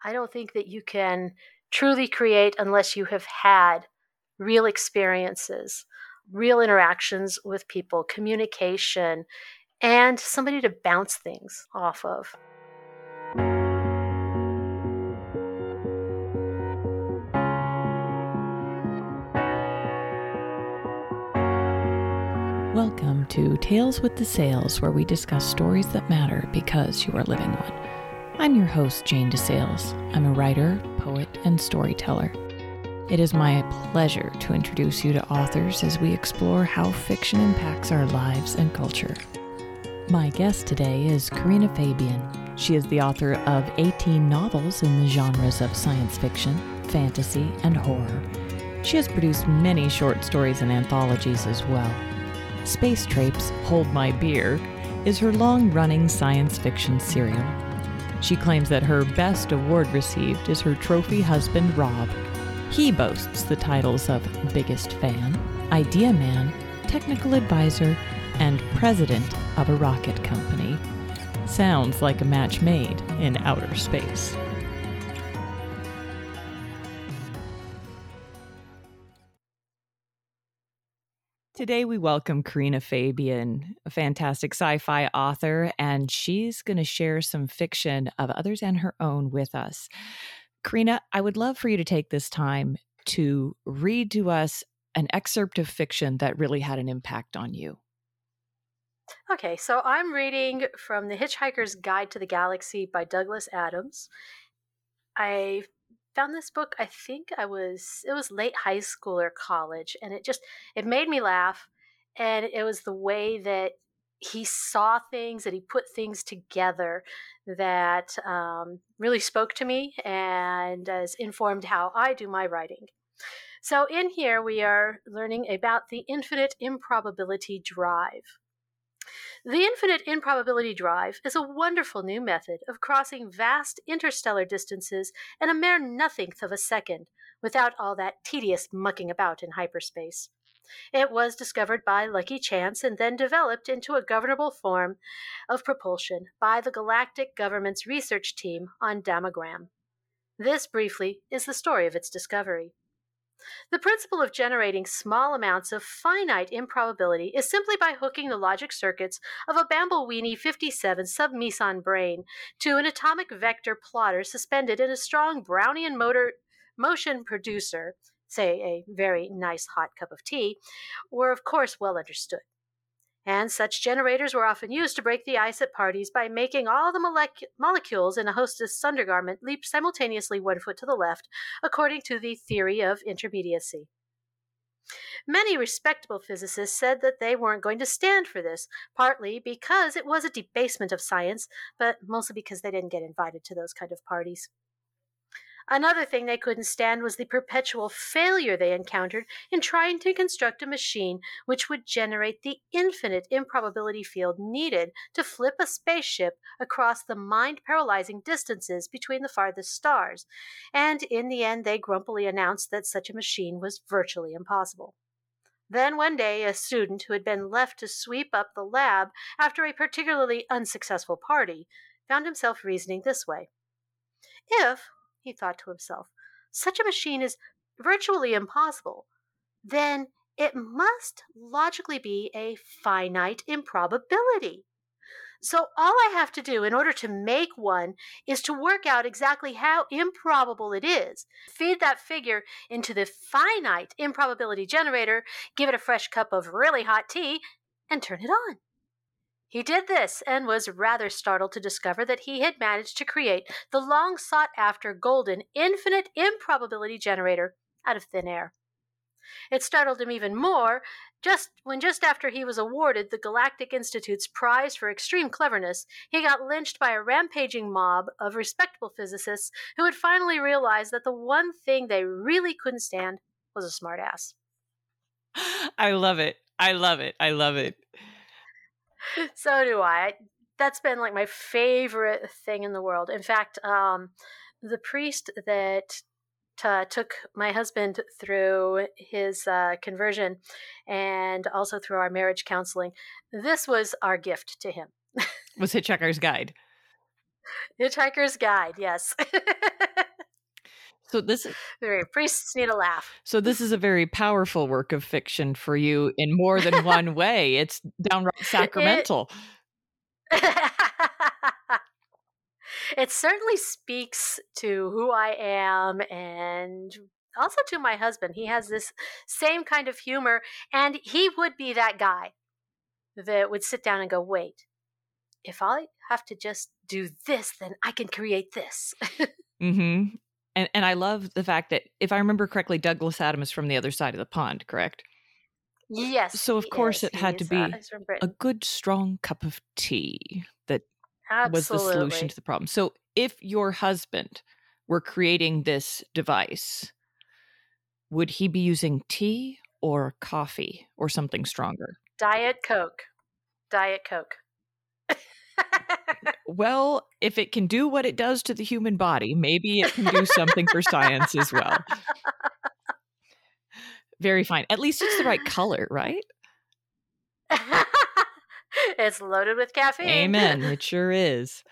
I don't think that you can truly create unless you have had real experiences, real interactions with people, communication, and somebody to bounce things off of. Welcome to Tales with DeSales, where we discuss stories that matter because you are living one. I'm your host, Jane DeSales. I'm a writer, poet, and storyteller. It is my pleasure to introduce you to authors as we explore how fiction impacts our lives and culture. My guest today is Karina Fabian. She is the author of 18 novels in the genres of science fiction, fantasy, and horror. She has produced many short stories and anthologies as well. Space Traipse Hold My Beer is her long running science fiction serial. She claims that her best award received is her trophy husband, Rob. He boasts the titles of Biggest Fan, Idea Man, Technical Advisor, and President of a Rocket Company. Sounds like a match made in outer space. Today, we welcome Karina Fabian, a fantastic sci fi author, and she's going to share some fiction of others and her own with us. Karina, I would love for you to take this time to read to us an excerpt of fiction that really had an impact on you. Okay, so I'm reading from The Hitchhiker's Guide to the Galaxy by Douglas Adams. I found this book i think i was it was late high school or college and it just it made me laugh and it was the way that he saw things and he put things together that um, really spoke to me and has informed how i do my writing. So in here we are learning about the infinite improbability drive the infinite improbability drive is a wonderful new method of crossing vast interstellar distances in a mere nothingth of a second without all that tedious mucking about in hyperspace. It was discovered by lucky chance and then developed into a governable form of propulsion by the galactic government's research team on Damogran. This, briefly, is the story of its discovery. The principle of generating small amounts of finite improbability is simply by hooking the logic circuits of a Bambleweeny 57 submeson brain to an atomic vector plotter suspended in a strong Brownian motor motion producer, say a very nice hot cup of tea, were of course well understood and such generators were often used to break the ice at parties by making all the molec- molecules in a hostess undergarment leap simultaneously one foot to the left, according to the theory of intermediacy. Many respectable physicists said that they weren't going to stand for this, partly because it was a debasement of science, but mostly because they didn't get invited to those kind of parties. Another thing they couldn't stand was the perpetual failure they encountered in trying to construct a machine which would generate the infinite improbability field needed to flip a spaceship across the mind paralyzing distances between the farthest stars, and in the end they grumpily announced that such a machine was virtually impossible. Then one day, a student who had been left to sweep up the lab after a particularly unsuccessful party found himself reasoning this way. If, he thought to himself. Such a machine is virtually impossible. Then it must logically be a finite improbability. So all I have to do in order to make one is to work out exactly how improbable it is, feed that figure into the finite improbability generator, give it a fresh cup of really hot tea, and turn it on. He did this and was rather startled to discover that he had managed to create the long sought after golden infinite improbability generator out of thin air. It startled him even more just when just after he was awarded the Galactic Institute's prize for extreme cleverness, he got lynched by a rampaging mob of respectable physicists who had finally realized that the one thing they really couldn't stand was a smartass. I love it. I love it. I love it. so do I. That's been like my favorite thing in the world. In fact, um, the priest that t- took my husband through his uh, conversion and also through our marriage counseling, this was our gift to him. was Hitchhiker's Guide. Hitchhiker's Guide, yes. So this very priests need a laugh. So this is a very powerful work of fiction for you in more than one way. It's downright sacramental. It, it certainly speaks to who I am and also to my husband. He has this same kind of humor, and he would be that guy that would sit down and go, Wait, if I have to just do this, then I can create this. mm-hmm. And and I love the fact that if I remember correctly, Douglas Adams is from the other side of the pond, correct? Yes. So of course is. it had to be uh, a good strong cup of tea that Absolutely. was the solution to the problem. So if your husband were creating this device, would he be using tea or coffee or something stronger? Diet Coke. Diet Coke. Well, if it can do what it does to the human body, maybe it can do something for science as well. Very fine. At least it's the right color, right? it's loaded with caffeine. Amen. It sure is.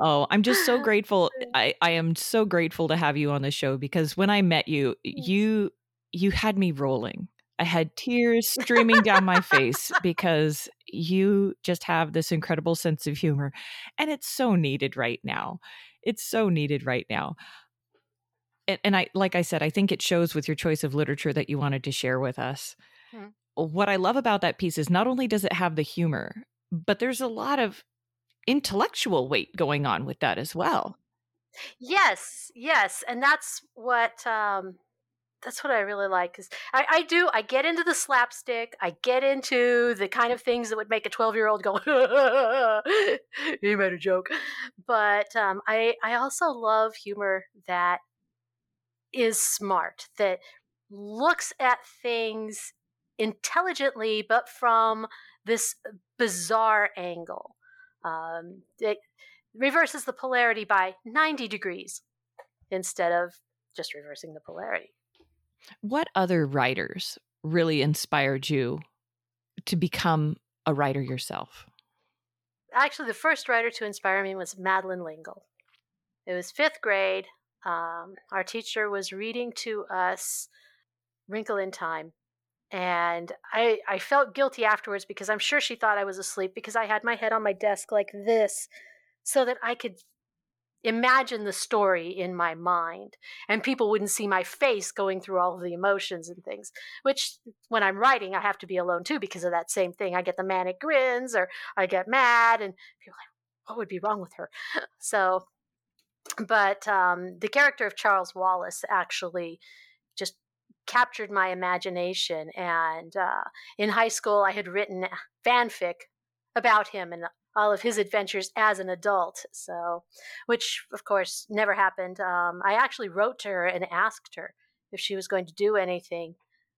Oh, I'm just so grateful. I, I am so grateful to have you on the show because when I met you, mm. you you had me rolling. I had tears streaming down my face because you just have this incredible sense of humor. And it's so needed right now. It's so needed right now. And, and I, like I said, I think it shows with your choice of literature that you wanted to share with us. Hmm. What I love about that piece is not only does it have the humor, but there's a lot of intellectual weight going on with that as well. Yes, yes, and that's what um, that's what I really like because I, I do I get into the slapstick I get into the kind of things that would make a 12 year old go he made a joke. But um, I I also love humor that is smart that looks at things intelligently but from this bizarre angle. Um, it reverses the polarity by 90 degrees instead of just reversing the polarity what other writers really inspired you to become a writer yourself? Actually, the first writer to inspire me was Madeleine L'Engle. It was fifth grade. Um, our teacher was reading to us Wrinkle in Time. And I, I felt guilty afterwards because I'm sure she thought I was asleep because I had my head on my desk like this so that I could imagine the story in my mind and people wouldn't see my face going through all of the emotions and things which when i'm writing i have to be alone too because of that same thing. I get the manic grins or i get mad and people like what would be wrong with her? So but um, the character of charles wallace actually just captured my imagination and uh, in high school i had written fanfic about him and all of his adventures as an adult. So, which of course never happened. Um, I actually wrote to her and asked her if she was going to do anything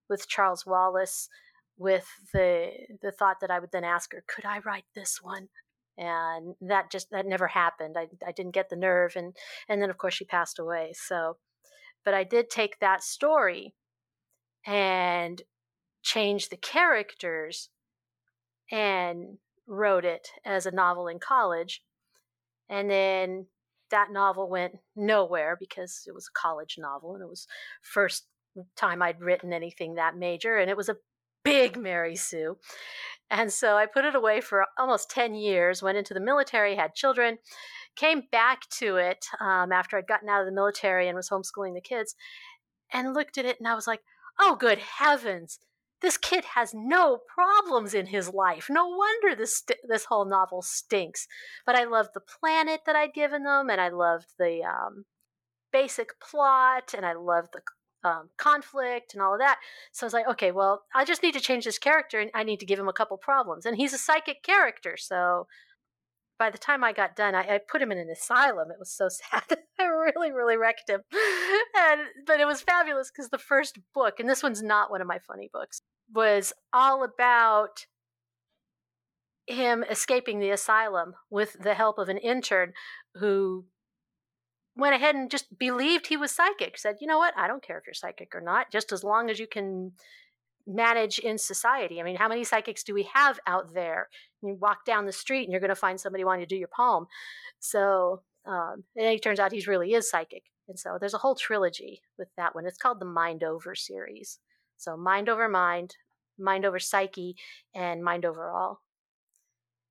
with Charles Wallace, with the the thought that I would then ask her, could I write this one? And that just that never happened. I I didn't get the nerve, and and then of course she passed away. So, but I did take that story and change the characters and wrote it as a novel in college. And then that novel went nowhere because it was a college novel and it was first time I'd written anything that major and it was a big Mary Sue. And so I put it away for almost 10 years, went into the military, had children, came back to it um, after I'd gotten out of the military and was homeschooling the kids, and looked at it and I was like, oh, good heavens, this kid has no problems in his life. No wonder this st- this whole novel stinks. But I loved the planet that I'd given them, and I loved the um, basic plot, and I loved the um, conflict and all of that. So I was like, okay, well, I just need to change this character, and I need to give him a couple problems. And he's a psychic character, so by the time I got done, I, I, put him in an asylum. It was so sad. I really, really wrecked him. And but it was fabulous because the first book, and this one's not one of my funny books, was all about him escaping the asylum with the help of an intern who went ahead and just believed he was psychic. Said, you know what? I don't care if you're psychic or not, just as long as you can manage in society. I mean, how many psychics do we have out there? You walk down the street and you're going to find somebody wanting to do your palm. So, um, and it turns out he really is psychic. And so there's a whole trilogy with that one. It's called the Mind Over series. So Mind Over Mind, Mind Over Psyche, and Mind Over All.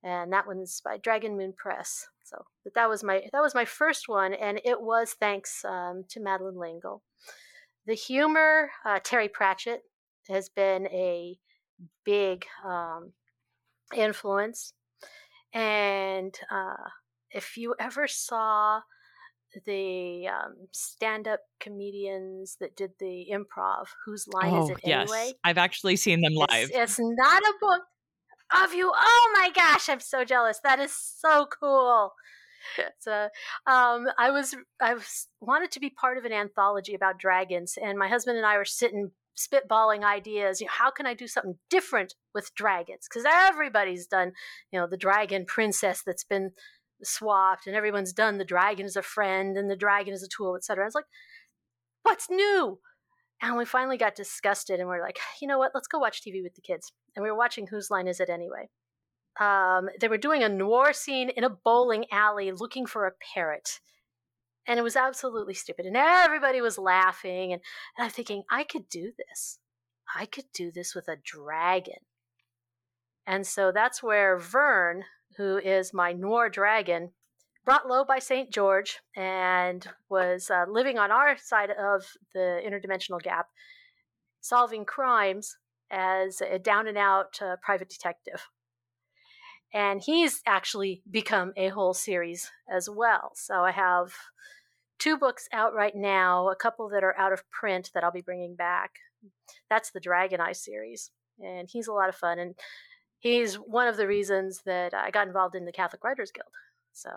And that one's by Dragon Moon Press. So that was my that was my first one, and it was thanks um, to Madeleine L'Engle. The humor, uh, Terry Pratchett has been a big um, influence, and uh, if you ever saw the um, stand-up comedians that did the improv, whose line oh, is it yes. anyway? I've actually seen them live. It's, it's not a book of you. Oh my gosh, I'm so jealous. That is so cool. So, um, I was I was wanted to be part of an anthology about dragons, and my husband and I were sitting spitballing ideas. You know, how can I do something different with dragons? Because everybody's done, you know, the dragon princess that's been swapped, and everyone's done the dragon is a friend and the dragon is a tool, etc. I was like, what's new? And we finally got disgusted, and we are like, you know what? Let's go watch TV with the kids. And we were watching Whose Line Is It Anyway? Um, they were doing a noir scene in a bowling alley looking for a parrot. And it was absolutely stupid. And everybody was laughing. And, and I'm thinking, I could do this. I could do this with a dragon. And so that's where Vern, who is my noir dragon, brought low by St. George and was uh, living on our side of the interdimensional gap, solving crimes as a down and out uh, private detective. And he's actually become a whole series as well. So I have two books out right now, a couple that are out of print that I'll be bringing back. That's the Dragon Eye series. And he's a lot of fun. And he's one of the reasons that I got involved in the Catholic Writers Guild. So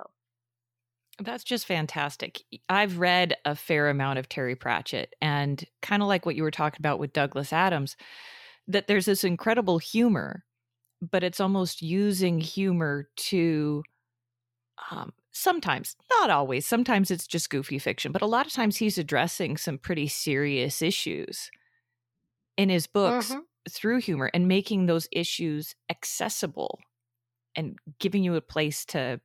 that's just fantastic. I've read a fair amount of Terry Pratchett and kind of like what you were talking about with Douglas Adams, that there's this incredible humor, but it's almost using humor to um, sometimes, not always, sometimes it's just goofy fiction, but a lot of times he's addressing some pretty serious issues in his books mm-hmm. Through humor and making those issues accessible and giving you a place to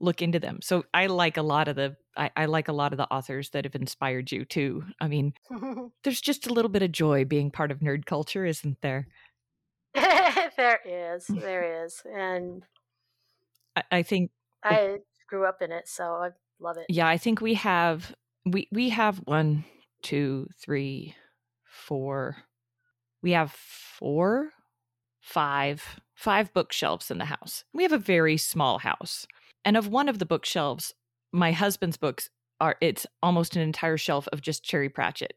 look into them. So I like a lot of the I, I, like a lot of the authors that have inspired you too. I mean, there's just a little bit of joy being part of nerd culture, isn't there? there is, there is, and I, I think I grew up in it, so I love it. Yeah, I think we have we we have one, two, three, four. We have four, five, five bookshelves in the house. We have a very small house. And of one of the bookshelves, my husband's books are it's almost an entire shelf of just Terry Pratchett.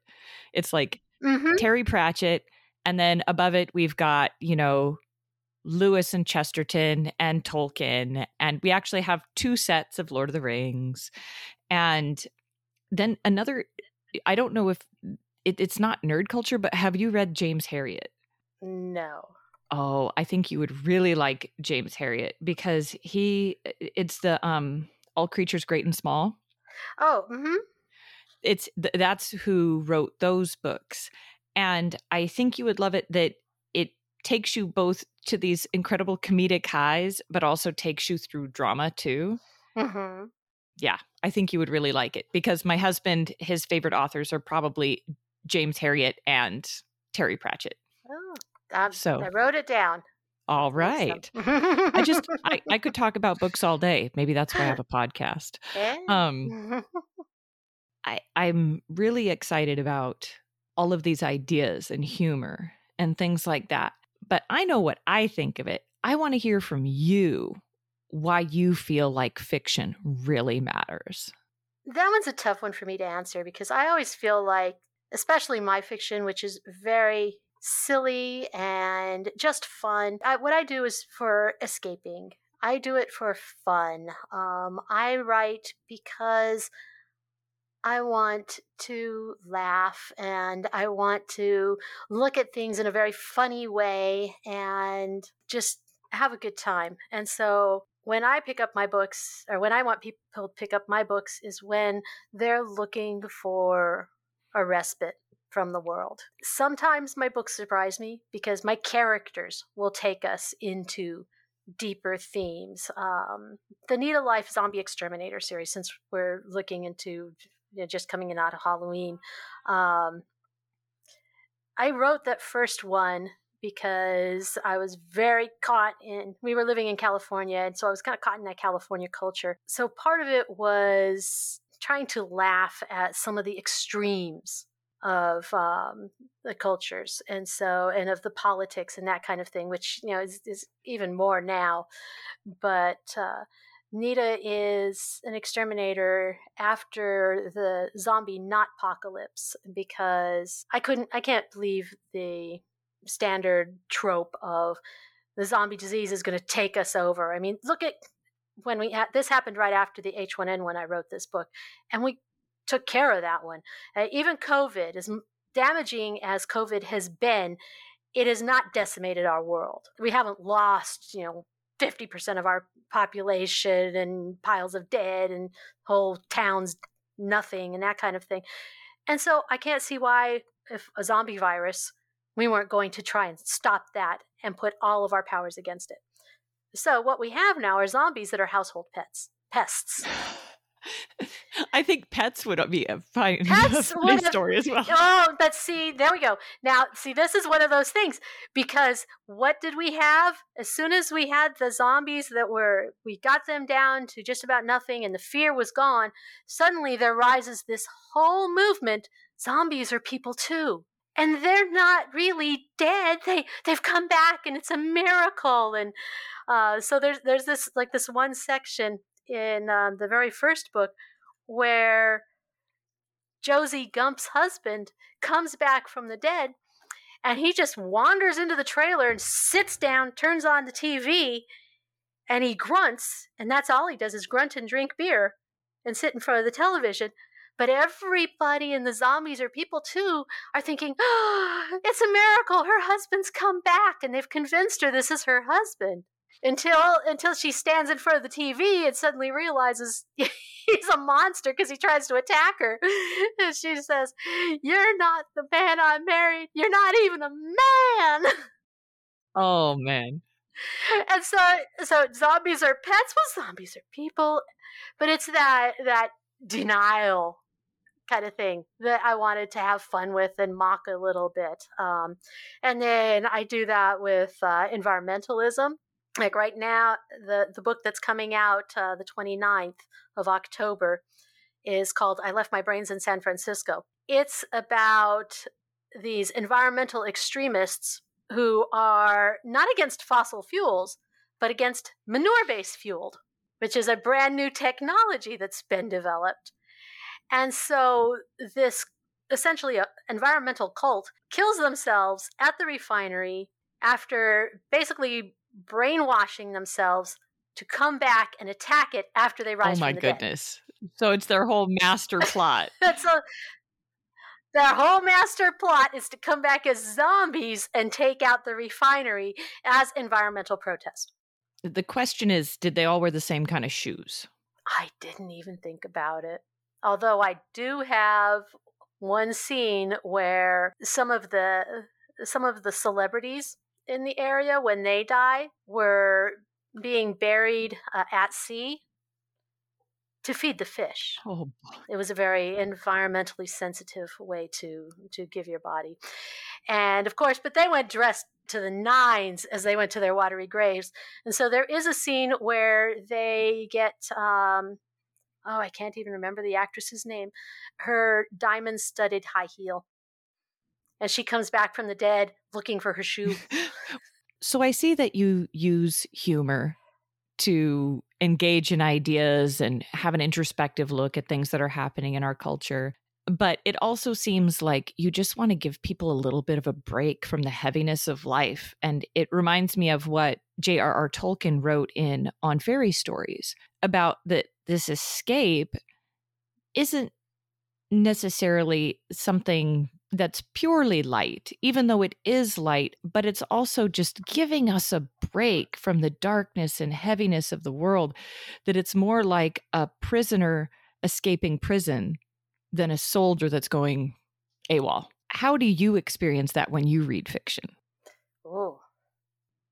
It's like mm-hmm. Terry Pratchett and then above it we've got, you know, Lewis and Chesterton and Tolkien and we actually have two sets of Lord of the Rings. And then another I don't know if it, it's not nerd culture, but have you read James Herriot? No. Oh, I think you would really like James Herriot because he it's the um All Creatures Great and Small. Oh, mm mhm. It's th- that's who wrote those books. And I think you would love it that it takes you both to these incredible comedic highs but also takes you through drama too. Mhm. Yeah, I think you would really like it because my husband his favorite authors are probably James Herriot and Terry Pratchett. Oh, um, so I wrote it down. All right. I just I, I could talk about books all day. Maybe that's why I have a podcast. Yeah. Um I I'm really excited about all of these ideas and humor and things like that. But I know what I think of it. I want to hear from you why you feel like fiction really matters. That one's a tough one for me to answer because I always feel like, especially my fiction, which is very silly and just fun. I, what I do is for escaping. I do it for fun. Um, I write because I want to laugh and I want to look at things in a very funny way and just have a good time. And so when I pick up my books, or when I want people to pick up my books, is when they're looking for a respite from the world. Sometimes my books surprise me because my characters will take us into deeper themes. Um, the Neeta Lyffe Zombie Exterminator series, since we're looking into you know, just coming in out of Halloween. Um, I wrote that first one because I was very caught in, we were living in California, and so I was kind of caught in that California culture. So part of it was trying to laugh at some of the extremes of um, the cultures and so and of the politics and that kind of thing which you know is, is even more now but uh, Neeta is an exterminator after the zombie not apocalypse because I couldn't I can't believe the standard trope of the zombie disease is going to take us over. I mean, look at when we had this happened right after the H1N1 when I wrote this book and we took care of that one. Uh, even COVID as damaging as COVID has been, it has not decimated our world. We haven't lost, you know, 50% of our population and piles of dead and whole towns nothing and that kind of thing. And so I can't see why, if a zombie virus, we weren't going to try and stop that and put all of our powers against it. So what we have now are zombies that are household pets, pests. I think pets would be a fine pets a story as well. Oh, but see, there we go. Now, see, this is one of those things because what did we have as soon as we had the zombies that were we got them down to just about nothing and the fear was gone? Suddenly, there rises this whole movement. Zombies are people too and they're not really dead. They they've come back, and it's a miracle. And uh, so there's there's this like this one section in um, the very first book where Josie Gump's husband comes back from the dead and he just wanders into the trailer and sits down, turns on the TV, and he grunts, and that's all he does is grunt and drink beer and sit in front of the television. But everybody in the zombies or people too are thinking, oh, it's a miracle. Her husband's come back, and they've convinced her this is her husband until until she stands in front of the TV and suddenly realizes he's a monster because he tries to attack her. And she says, "You're not the man I married. You're not even a man." Oh man. And so so zombies are pets. Well, zombies are people, but it's that that denial kind of thing that I wanted to have fun with and mock a little bit. Um, and then I do that with uh, environmentalism like right now the the book that's coming out uh, the 29th of october is called i left my brains in san francisco it's about these environmental extremists who are not against fossil fuels but against manure based fueled which is a brand new technology that's been developed and so this essentially a environmental cult kills themselves at the refinery after basically brainwashing themselves to come back and attack it after they oh rise. Oh my goodness! Dead. So it's their whole master plot. That's a, their whole master plot is to come back as zombies and take out the refinery as environmental protest. The question is, did they all wear the same kind of shoes? I didn't even think about it. Although I do have one scene where some of the some of the celebrities in the area when they die were being buried uh, at sea to feed the fish. Oh. It was a very environmentally sensitive way to to give your body. And of course, but they went dressed to the nines as they went to their watery graves. And so there is a scene where they get um, oh, I can't even remember the actress's name, her diamond studded high heel and she comes back from the dead looking for her shoe. so I see that you use humor to engage in ideas and have an introspective look at things that are happening in our culture. But it also seems like you just want to give people a little bit of a break from the heaviness of life. And it reminds me of what J.R.R. Tolkien wrote in On Fairy Stories about that this escape isn't necessarily something that's purely light, even though it is light, but it's also just giving us a break from the darkness and heaviness of the world, that it's more like a prisoner escaping prison than a soldier that's going AWOL. How do you experience that when you read fiction? Oh,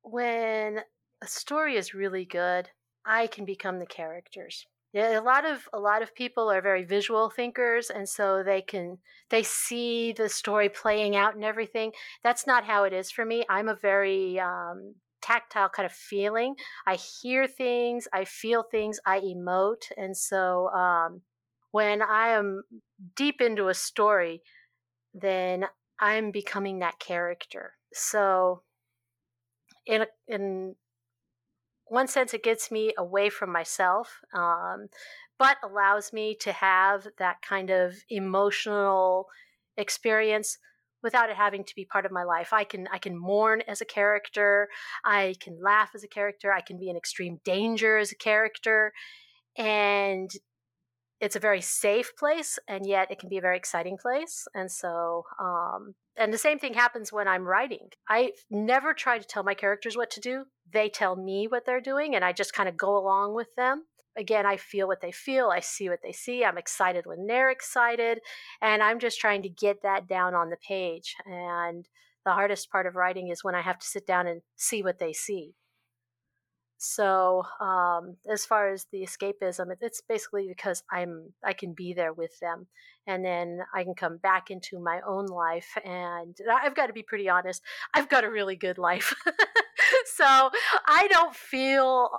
when a story is really good, I can become the characters. Yeah, a lot of a lot of people are very visual thinkers, and so they can they see the story playing out and everything. That's not how it is for me. I'm a very um, tactile kind of feeling. I hear things, I feel things, I emote, and so um, when I am deep into a story, then I'm becoming that character. So in a, in one sense, it gets me away from myself, um, but allows me to have that kind of emotional experience without it having to be part of my life. I can I can mourn as a character, I can laugh as a character, I can be in extreme danger as a character, and it's a very safe place and yet it can be a very exciting place and so um, and the same thing happens when i'm writing. I never try to tell my characters what to do. They tell me what they're doing and i just kind of go along with them. Again i feel what they feel i see what they see i'm excited when they're excited and i'm just trying to get that down on the page and the hardest part of writing is when i have to sit down and see what they see so um, as far as the escapism it's basically because i'm i can be there with them and then i can come back into my own life and i've got to be pretty honest i've got a really good life. So i don't feel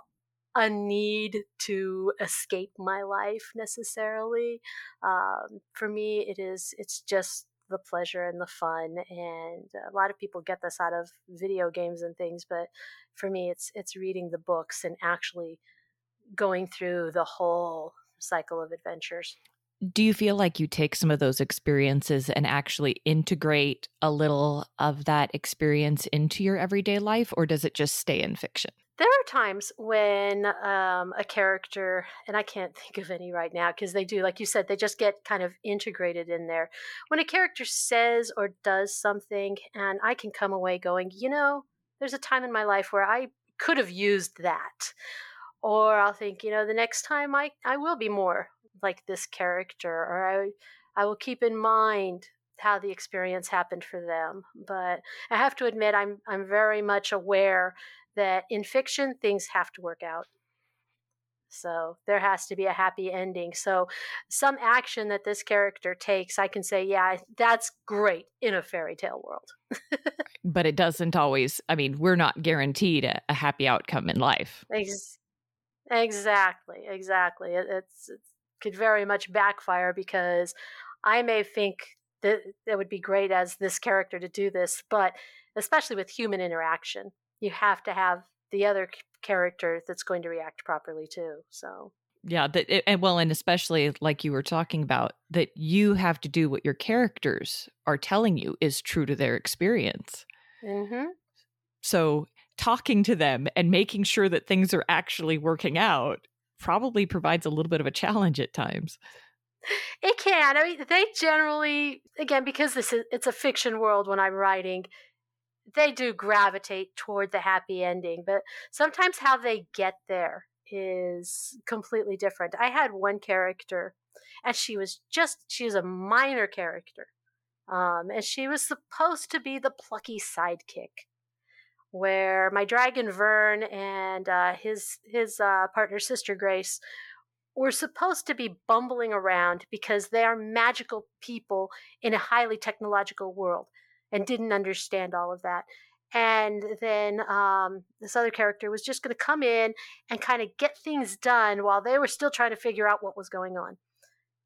a need to escape my life necessarily. Um, for me it is it's just the pleasure and the fun and a lot of people get this out of video games and things but for me it's it's reading the books and actually going through the whole cycle of adventures do you feel like you take some of those experiences and actually integrate a little of that experience into your everyday life or does it just stay in fiction there are times when um, a character, and I can't think of any right now because they do, like you said, they just get kind of integrated in there. When a character says or does something, and I can come away going, you know, there's a time in my life where I could have used that. Or I'll think, you know, the next time I, I will be more like this character, or I, I will keep in mind how the experience happened for them. But I have to admit, I'm I'm very much aware that in fiction things have to work out. So there has to be a happy ending. So some action that this character takes, I can say, yeah, that's great in a fairy tale world. but it doesn't always, I mean, we're not guaranteed a, a happy outcome in life. Ex- exactly, exactly. It, it's, it could very much backfire because I may think that it would be great as this character to do this, but especially with human interaction, you have to have the other character that's going to react properly too. So yeah, that and well, and especially like you were talking about, that you have to do what your characters are telling you is true to their experience. Mm-hmm. So talking to them and making sure that things are actually working out probably provides a little bit of a challenge at times. It can. I mean, they generally, again, because this is it's a fiction world when I'm writing, they do gravitate toward the happy ending, but sometimes how they get there is completely different. I had one character, and she was just, she was a minor character. Um, and she was supposed to be the plucky sidekick, where my dragon Vern and uh, his his uh, partner Sister Grace were supposed to be bumbling around because they are magical people in a highly technological world and didn't understand all of that. And then um, this other character was just going to come in and kind of get things done while they were still trying to figure out what was going on.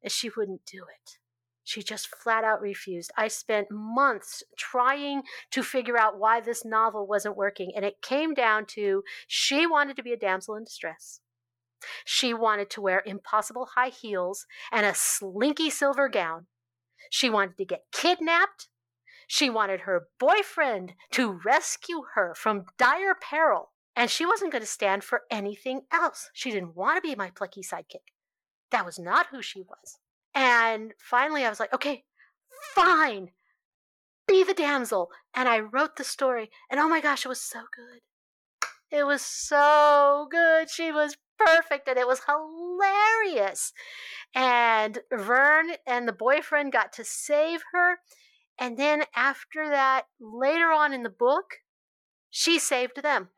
And she wouldn't do it. She just flat out refused. I spent months trying to figure out why this novel wasn't working. And it came down to she wanted to be a damsel in distress. She wanted to wear impossible high heels and a slinky silver gown. She wanted to get kidnapped she wanted her boyfriend to rescue her from dire peril, and she wasn't going to stand for anything else. She didn't want to be my plucky sidekick. That was not who she was. And finally, I was like, okay, fine, be the damsel. And I wrote the story, and oh my gosh, it was so good. It was so good. She was perfect and it was hilarious. And Vern and the boyfriend got to save her. And then after that, later on in the book, she saved them.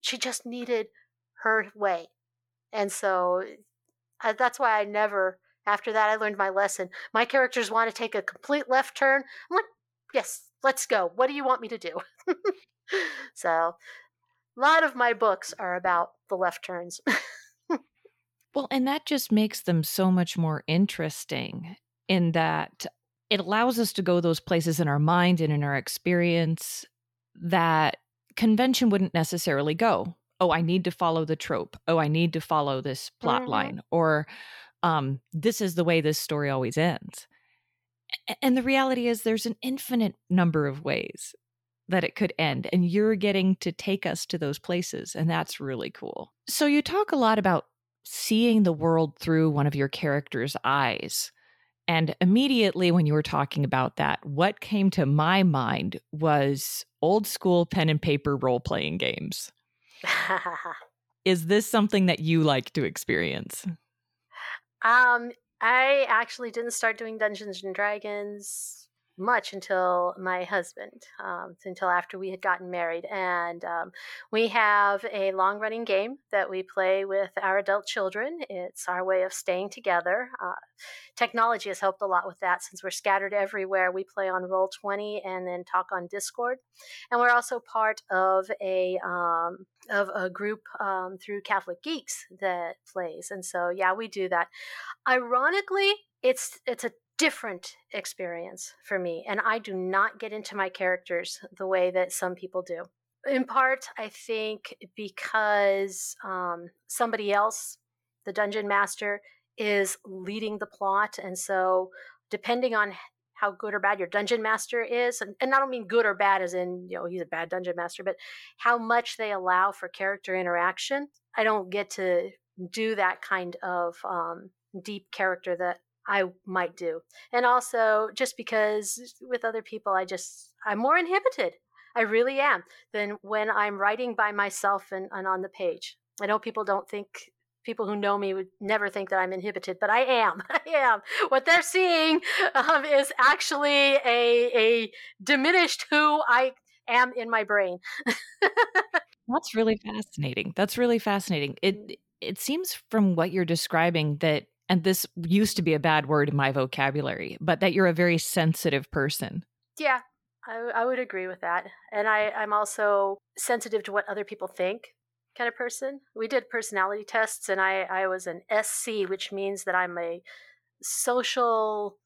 She just needed her way. And so Uh, that's why I never. After that, I learned my lesson. My characters want to take a complete left turn. I'm like, yes, let's go. What do you want me to do? so, a lot of my books are about the left turns. well, and that just makes them so much more interesting in that it allows us to go those places in our mind and in our experience that convention wouldn't necessarily go. Oh, I need to follow the trope. Oh, I need to follow this plot mm-hmm. line. Or um, this is the way this story always ends. And the reality is, there's an infinite number of ways that it could end. And you're getting to take us to those places. And that's really cool. So, you talk a lot about seeing the world through one of your character's eyes. And immediately when you were talking about that, what came to my mind was old school pen and paper role playing games. Is this something that you like to experience? Um, I actually didn't start doing Dungeons and Dragons much until my husband, um, until after we had gotten married. And um, we have a long running game that we play with our adult children. It's our way of staying together. Uh, technology has helped a lot with that since we're scattered everywhere. We play on Roll20 and then talk on Discord. And we're also part of a um, of a group um, through Catholic Geeks that plays. And so, yeah, we do that. Ironically, it's it's a different experience for me. And I do not get into my characters the way that some people do. In part, I think because um, somebody else, the dungeon master, is leading the plot. And so, depending on how good or bad your dungeon master is, and, and I don't mean good or bad as in, you know, he's a bad dungeon master, but how much they allow for character interaction, I don't get to do that kind of um, deep character that I might do. And also just because with other people I just I'm more inhibited. I really am than when I'm writing by myself and, and on the page. I know people don't think people who know me would never think that I'm inhibited, but I am. I am. What they're seeing um, is actually a a diminished who I am in my brain. That's really fascinating. That's really fascinating. It mm. it seems from what you're describing that and this used to be a bad word in my vocabulary, but that you're a very sensitive person. Yeah, I, I would agree with that. And I, I'm also sensitive to what other people think kind of person. We did personality tests, and I, I was an SC, which means that I'm a social,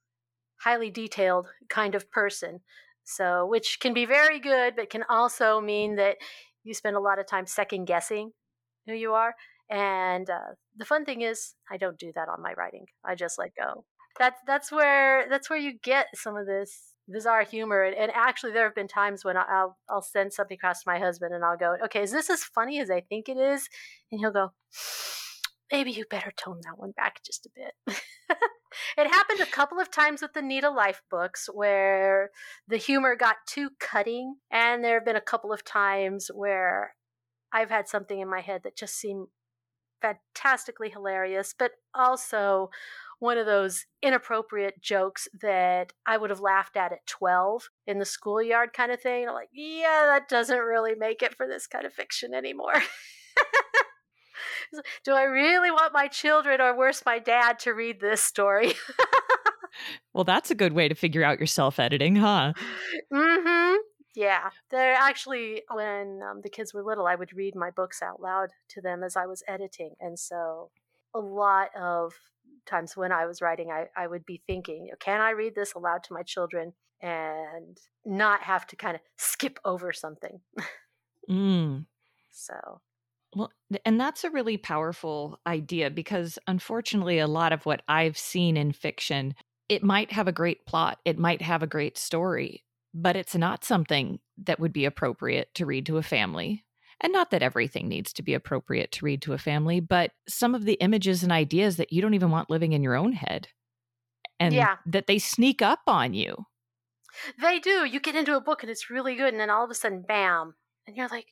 highly detailed kind of person. So, which can be very good, but can also mean that you spend a lot of time second guessing who you are. And uh, the fun thing is, I don't do that on my writing. I just let go. That's that's where that's where you get some of this bizarre humor. And, and actually, there have been times when I'll I'll send something across to my husband, and I'll go, "Okay, is this as funny as I think it is?" And he'll go, "Maybe you better tone that one back just a bit." it happened a couple of times with the Neeta Lyffe books where the humor got too cutting, and there have been a couple of times where I've had something in my head that just seemed fantastically hilarious, but also one of those inappropriate jokes that I would have laughed at at 12 in the schoolyard kind of thing. I'm like, yeah, that doesn't really make it for this kind of fiction anymore. Do I really want my children, or worse, my dad, to read this story? well, that's a good way to figure out your self editing, huh? Mm hmm. Yeah, they're actually when um, the kids were little, I would read my books out loud to them as I was editing, and so a lot of times when I was writing, I, I would be thinking, can I read this aloud to my children and not have to kind of skip over something? mm. So well, and that's a really powerful idea because unfortunately, a lot of what I've seen in fiction, it might have a great plot, it might have a great story, but it's not something that would be appropriate to read to a family. And not that everything needs to be appropriate to read to a family, but some of the images and ideas that you don't even want living in your own head and yeah. that they sneak up on you. They do. You get into a book and it's really good, and then all of a sudden, bam. And you're like,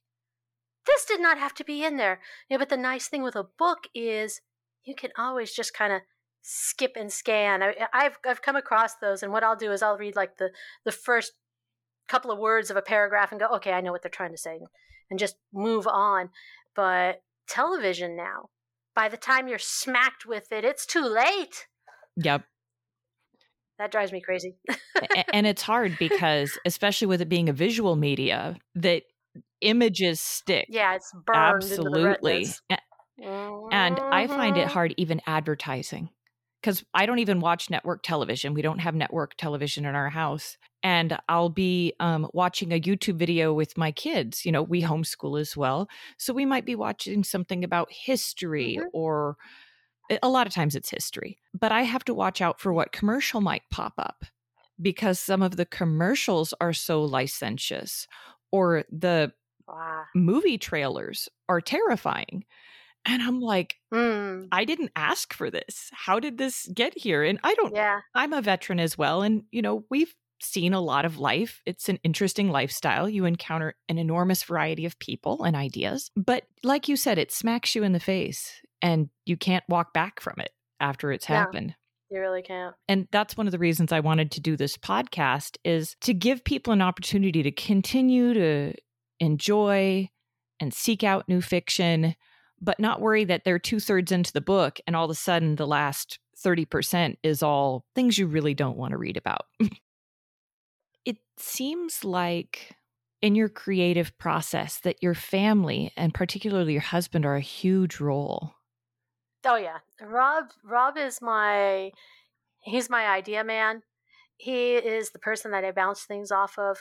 this did not have to be in there. Yeah, but the nice thing with a book is you can always just kind of skip and scan. I, have I've come across those, and what I'll do is I'll read like the the first couple of words of a paragraph and go, okay, I know what they're trying to say, and just move on. But television now, by the time you're smacked with it, it's too late. Yep. That drives me crazy. and it's hard because, especially with it being a visual media, that images stick. Yeah, it's burned. Absolutely. And I find it mm-hmm. hard even advertising because I don't even watch network television. We don't have network television in our house. And I'll be um, watching a YouTube video with my kids. You know, we homeschool as well. So we might be watching something about history mm-hmm. or a lot of times it's history. But I have to watch out for what commercial might pop up because some of the commercials are so licentious or the wow. movie trailers are terrifying. And I'm like, mm. I didn't ask for this. How did this get here? And I don't, yeah. I'm a veteran as well. And, you know, we've seen a lot of life. It's an interesting lifestyle. You encounter an enormous variety of people and ideas. But like you said, it smacks you in the face and you can't walk back from it after it's yeah. happened. You really can't. And that's one of the reasons I wanted to do this podcast is to give people an opportunity to continue to enjoy and seek out new fiction but not worry that they're two thirds into the book and all of a sudden the last 30% is all things you really don't want to read about. it seems like in your creative process that your family and particularly your husband are a huge role. Oh yeah. Rob Rob is my he's my idea man. He is the person that I bounce things off of.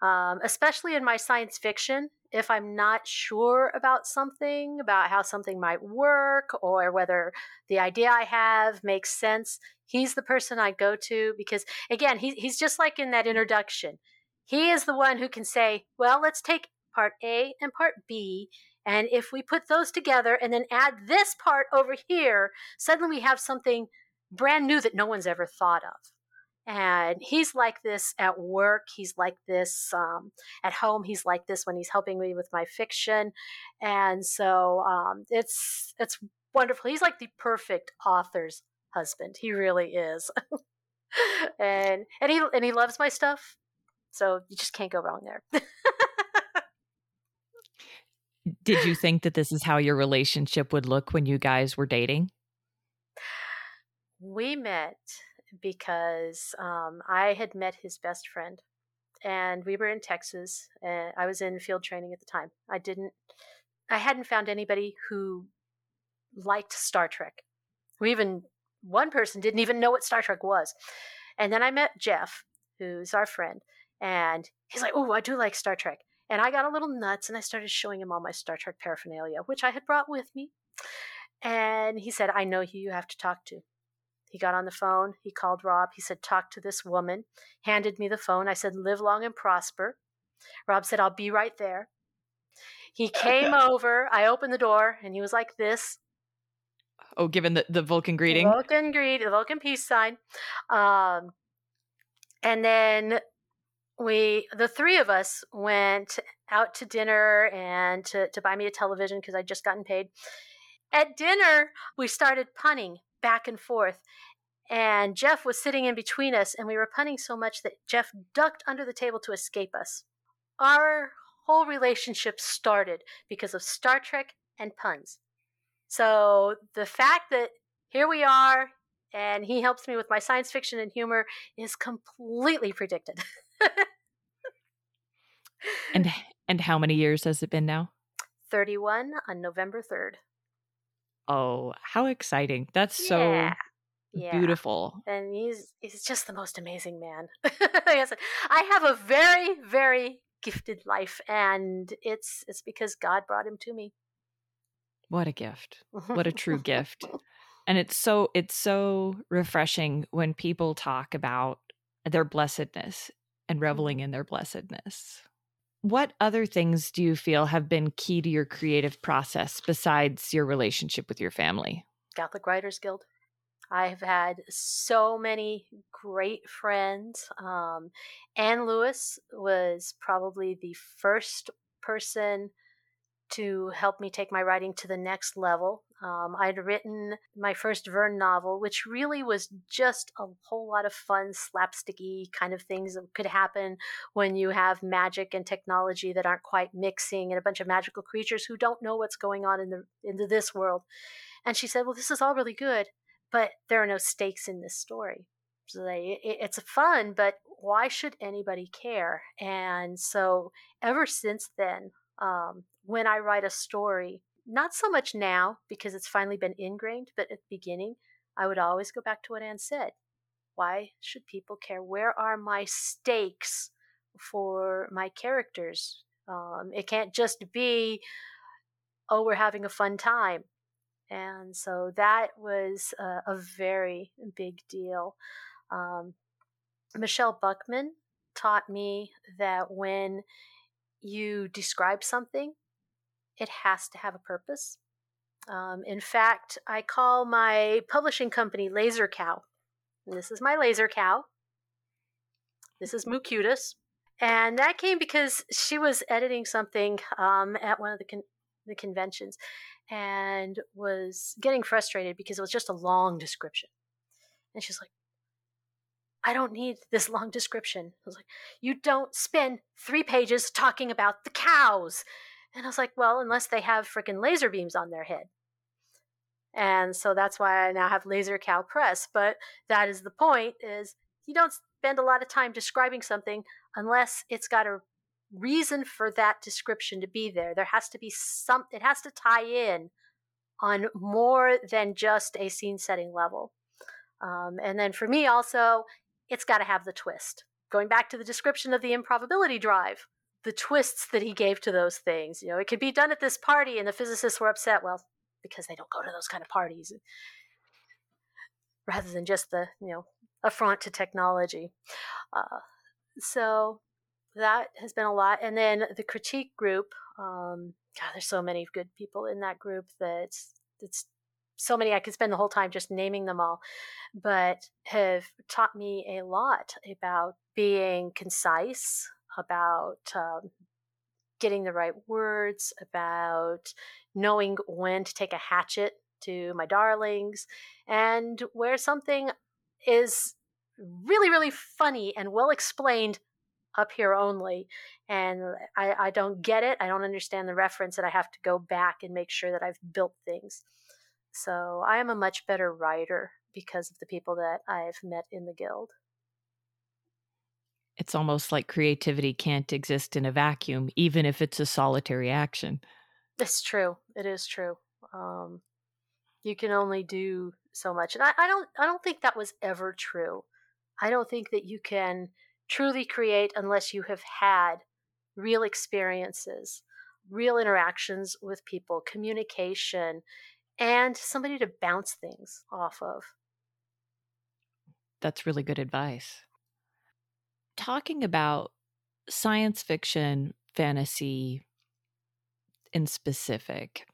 Um, especially in my science fiction if I'm not sure about something, about how something might work, or whether the idea I have makes sense, he's the person I go to because, again, he, he's just like in that introduction. He is the one who can say, well, let's take part A and part B. And if we put those together and then add this part over here, suddenly we have something brand new that no one's ever thought of and he's like this at work he's like this um, at home he's like this when he's helping me with my fiction and so um, it's it's wonderful he's like the perfect author's husband he really is. And and he and he loves my stuff so you just can't go wrong there. Did you think that this is how your relationship would look when you guys were dating? We met because um, I had met his best friend, and we were in Texas. And I was in field training at the time. I didn't, I hadn't found anybody who liked Star Trek. We even one person didn't even know what Star Trek was. And then I met Jeff, who's our friend, and he's like, "Oh, I do like Star Trek." And I got a little nuts, and I started showing him all my Star Trek paraphernalia, which I had brought with me. And he said, "I know who you have to talk to." He got on the phone. He called Rob. He said, Talk to this woman. Handed me the phone. I said, Live long and prosper. Rob said, I'll be right there. He came over. I opened the door and he was like this. Oh, given the, the Vulcan greeting? Vulcan greet, the Vulcan peace sign. Um, and then we, the three of us, went out to dinner and to, to buy me a television because I'd just gotten paid. At dinner, we started punning back and forth. And Jeff was sitting in between us, and we were punning so much that Jeff ducked under the table to escape us. Our whole relationship started because of Star Trek and puns. So the fact that here we are, and he helps me with my science fiction and humor is completely predicted. and and how many years has it been now? 31 on November 3rd. Oh, how exciting. That's so yeah. Yeah. beautiful. And he's he's just the most amazing man. I have a very very gifted life and it's it's because God brought him to me. What a gift. What a true gift. And it's so it's so refreshing when people talk about their blessedness and reveling mm-hmm. in their blessedness. What other things do you feel have been key to your creative process besides your relationship with your family? Catholic Writers Guild. I've had so many great friends. Um, Anne Lewis was probably the first person to help me take my writing to the next level. Um, I'd written my first Verne novel, which really was just a whole lot of fun, slapsticky kind of things that could happen when you have magic and technology that aren't quite mixing, and a bunch of magical creatures who don't know what's going on in the into this world. And she said, Well, this is all really good, but there are no stakes in this story. So they, it, it's fun, but why should anybody care? And so ever since then, um, when I write a story, not so much now because it's finally been ingrained, but at the beginning, I would always go back to what Anne said. Why should people care? Where are my stakes for my characters? Um, it can't just be, oh, we're having a fun time. And so that was a, a very big deal. Um, Michelle Buckman taught me that when you describe something, it has to have a purpose. Um, in fact, I call my publishing company Laser Cow. And this is my Laser Cow. This is Mucutus. And that came because she was editing something um, at one of the, con- the conventions and was getting frustrated because it was just a long description. And she's like, I don't need this long description. I was like, You don't spend three pages talking about the cows. And I was like, Well, unless they have freaking laser beams on their head. And so that's why I now have Laser Cow Press. But that is the point is you don't spend a lot of time describing something unless it's got a reason for that description to be there. There has to be some it has to tie in on more than just a scene setting level. Um, and then for me also, it's got to have the twist. Going back to the description of the improbability drive, the twists that he gave to those things. You know, it could be done at this party, and the physicists were upset. Well, because they don't go to those kind of parties, rather than just the you know affront to technology. Uh, so that has been a lot. And then the critique group. Um, God, there's so many good people in that group that it's, it's so many I could spend the whole time just naming them all, but have taught me a lot about being concise, about um, getting the right words, about knowing when to take a hatchet to my darlings, and where something is really, really funny and well explained up here only and I, I don't get it i don't understand the reference and i have to go back and make sure that i've built things so I am a much better writer because of the people that I've met in the guild. It's almost like creativity can't exist in a vacuum, even if it's a solitary action. It's true. It is true. Um, you can only do so much, and I, I don't. I don't think that was ever true. I don't think that you can truly create unless you have had real experiences, real interactions with people, communication, and somebody to bounce things off of. That's really good advice. Talking about science fiction, fantasy in specific,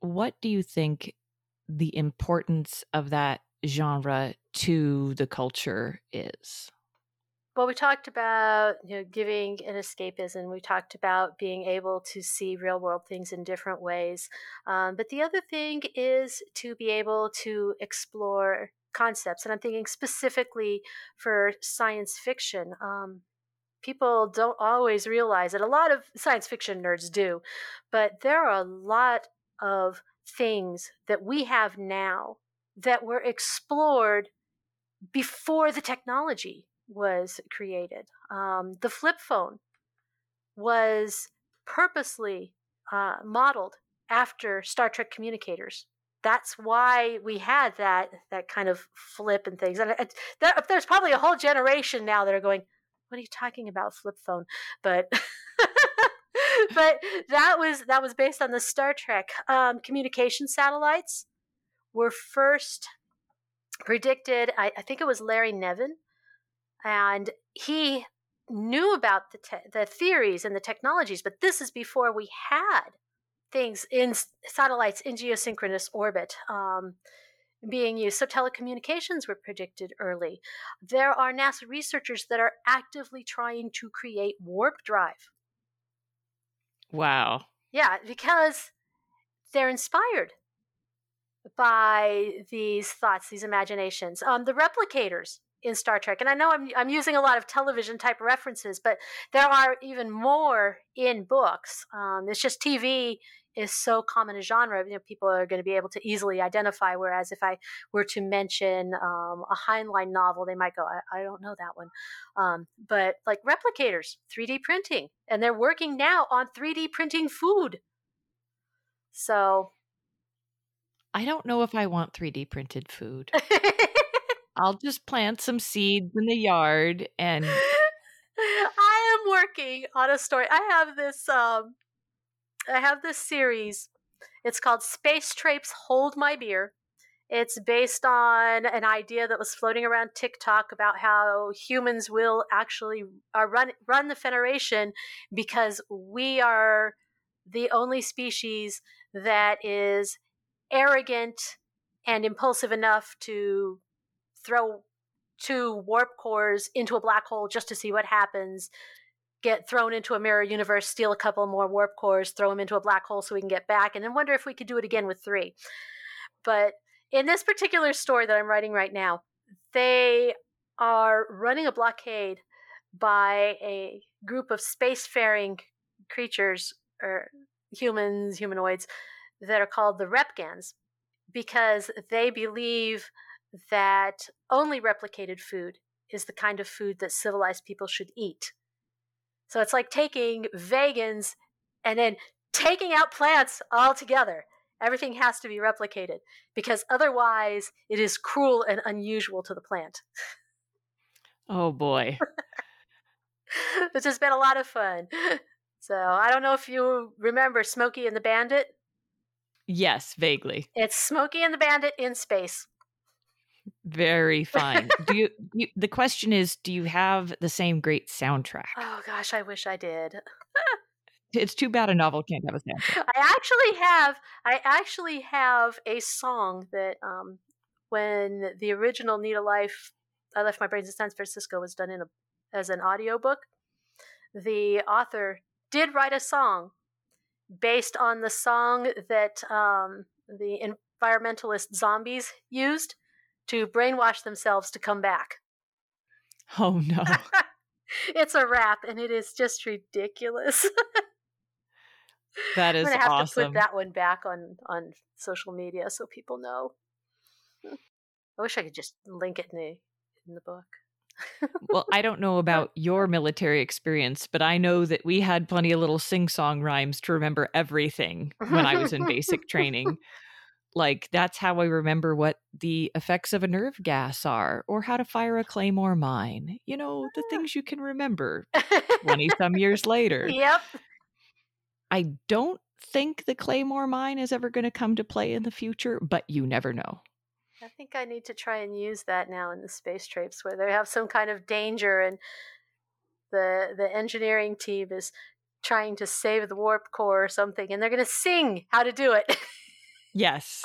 what do you think the importance of that genre to the culture is? Well, we talked about you know giving an escapism. We talked about being able to see real world things in different ways. Um, but the other thing is to be able to explore concepts, and I'm thinking specifically for science fiction. Um, people don't always realize that a lot of science fiction nerds do, but there are a lot of things that we have now that were explored before the technology was created. Um, the flip phone was purposely uh, modeled after Star Trek communicators. That's why we had that that kind of flip and things. And there's probably a whole generation now that are going, "What are you talking about, flip phone?" But but that was that was based on the Star Trek um, communication satellites were first predicted. I, I think it was Larry Niven and he knew about the te- the theories and the technologies, but this is before we had things in satellites in geosynchronous orbit. Um, being used. So telecommunications were predicted early. There are NASA researchers that are actively trying to create warp drive. Wow. Yeah, because they're inspired by these thoughts, these imaginations. Um, the replicators in Star Trek. And I know I'm, I'm using a lot of television type references, but there are even more in books. Um, it's just TV is so common a genre, you know, people are going to be able to easily identify. Whereas if I were to mention um, a Heinlein novel, they might go, I, I don't know that one. Um, but like replicators, 3D printing, and they're working now on 3D printing food. So I don't know if I want 3D printed food. I'll just plant some seeds in the yard and I am working on a story. I have this um I have this series. It's called Space Traipse Hold My Beer. It's based on an idea that was floating around TikTok about how humans will actually uh, run run the Federation because we are the only species that is arrogant and impulsive enough to throw two warp cores into a black hole just to see what happens get thrown into a mirror universe, steal a couple more warp cores, throw them into a black hole so we can get back, and then wonder if we could do it again with three. But in this particular story that I'm writing right now, they are running a blockade by a group of spacefaring creatures or humans, humanoids, that are called the Repgans because they believe that only replicated food is the kind of food that civilized people should eat. So it's like taking vegans and then taking out plants altogether. Everything has to be replicated because otherwise it is cruel and unusual to the plant. Oh boy. Which has been a lot of fun. So I don't know if you remember Smokey and the Bandit. Yes, vaguely. It's Smokey and the Bandit in space. Very fine. do you, you, The question is, do you have the same great soundtrack? Oh gosh, I wish I did. it's too bad a novel can't have a soundtrack. I actually have. I actually have a song that um, when the original Neeta Lyffe, I left my brains in San Francisco was done in a as an audiobook. The author did write a song based on the song that um, the environmentalist zombies used to brainwash themselves to come back. Oh no. it's a rap and it is just ridiculous. that is I'm gonna have awesome. to put that one back on on social media so people know. I wish I could just link it in the in the book. well, I don't know about your military experience, but I know that we had plenty of little sing song rhymes to remember everything when I was in basic training. Like, that's how I remember what the effects of a nerve gas are or how to fire a claymore mine. You know, the ah. things you can remember 20 some years later. Yep. I don't think the claymore mine is ever going to come to play in the future, but you never know. I think I need to try and use that now in the space traipse where they have some kind of danger and the the engineering team is trying to save the warp core or something and they're going to sing how to do it. Yes.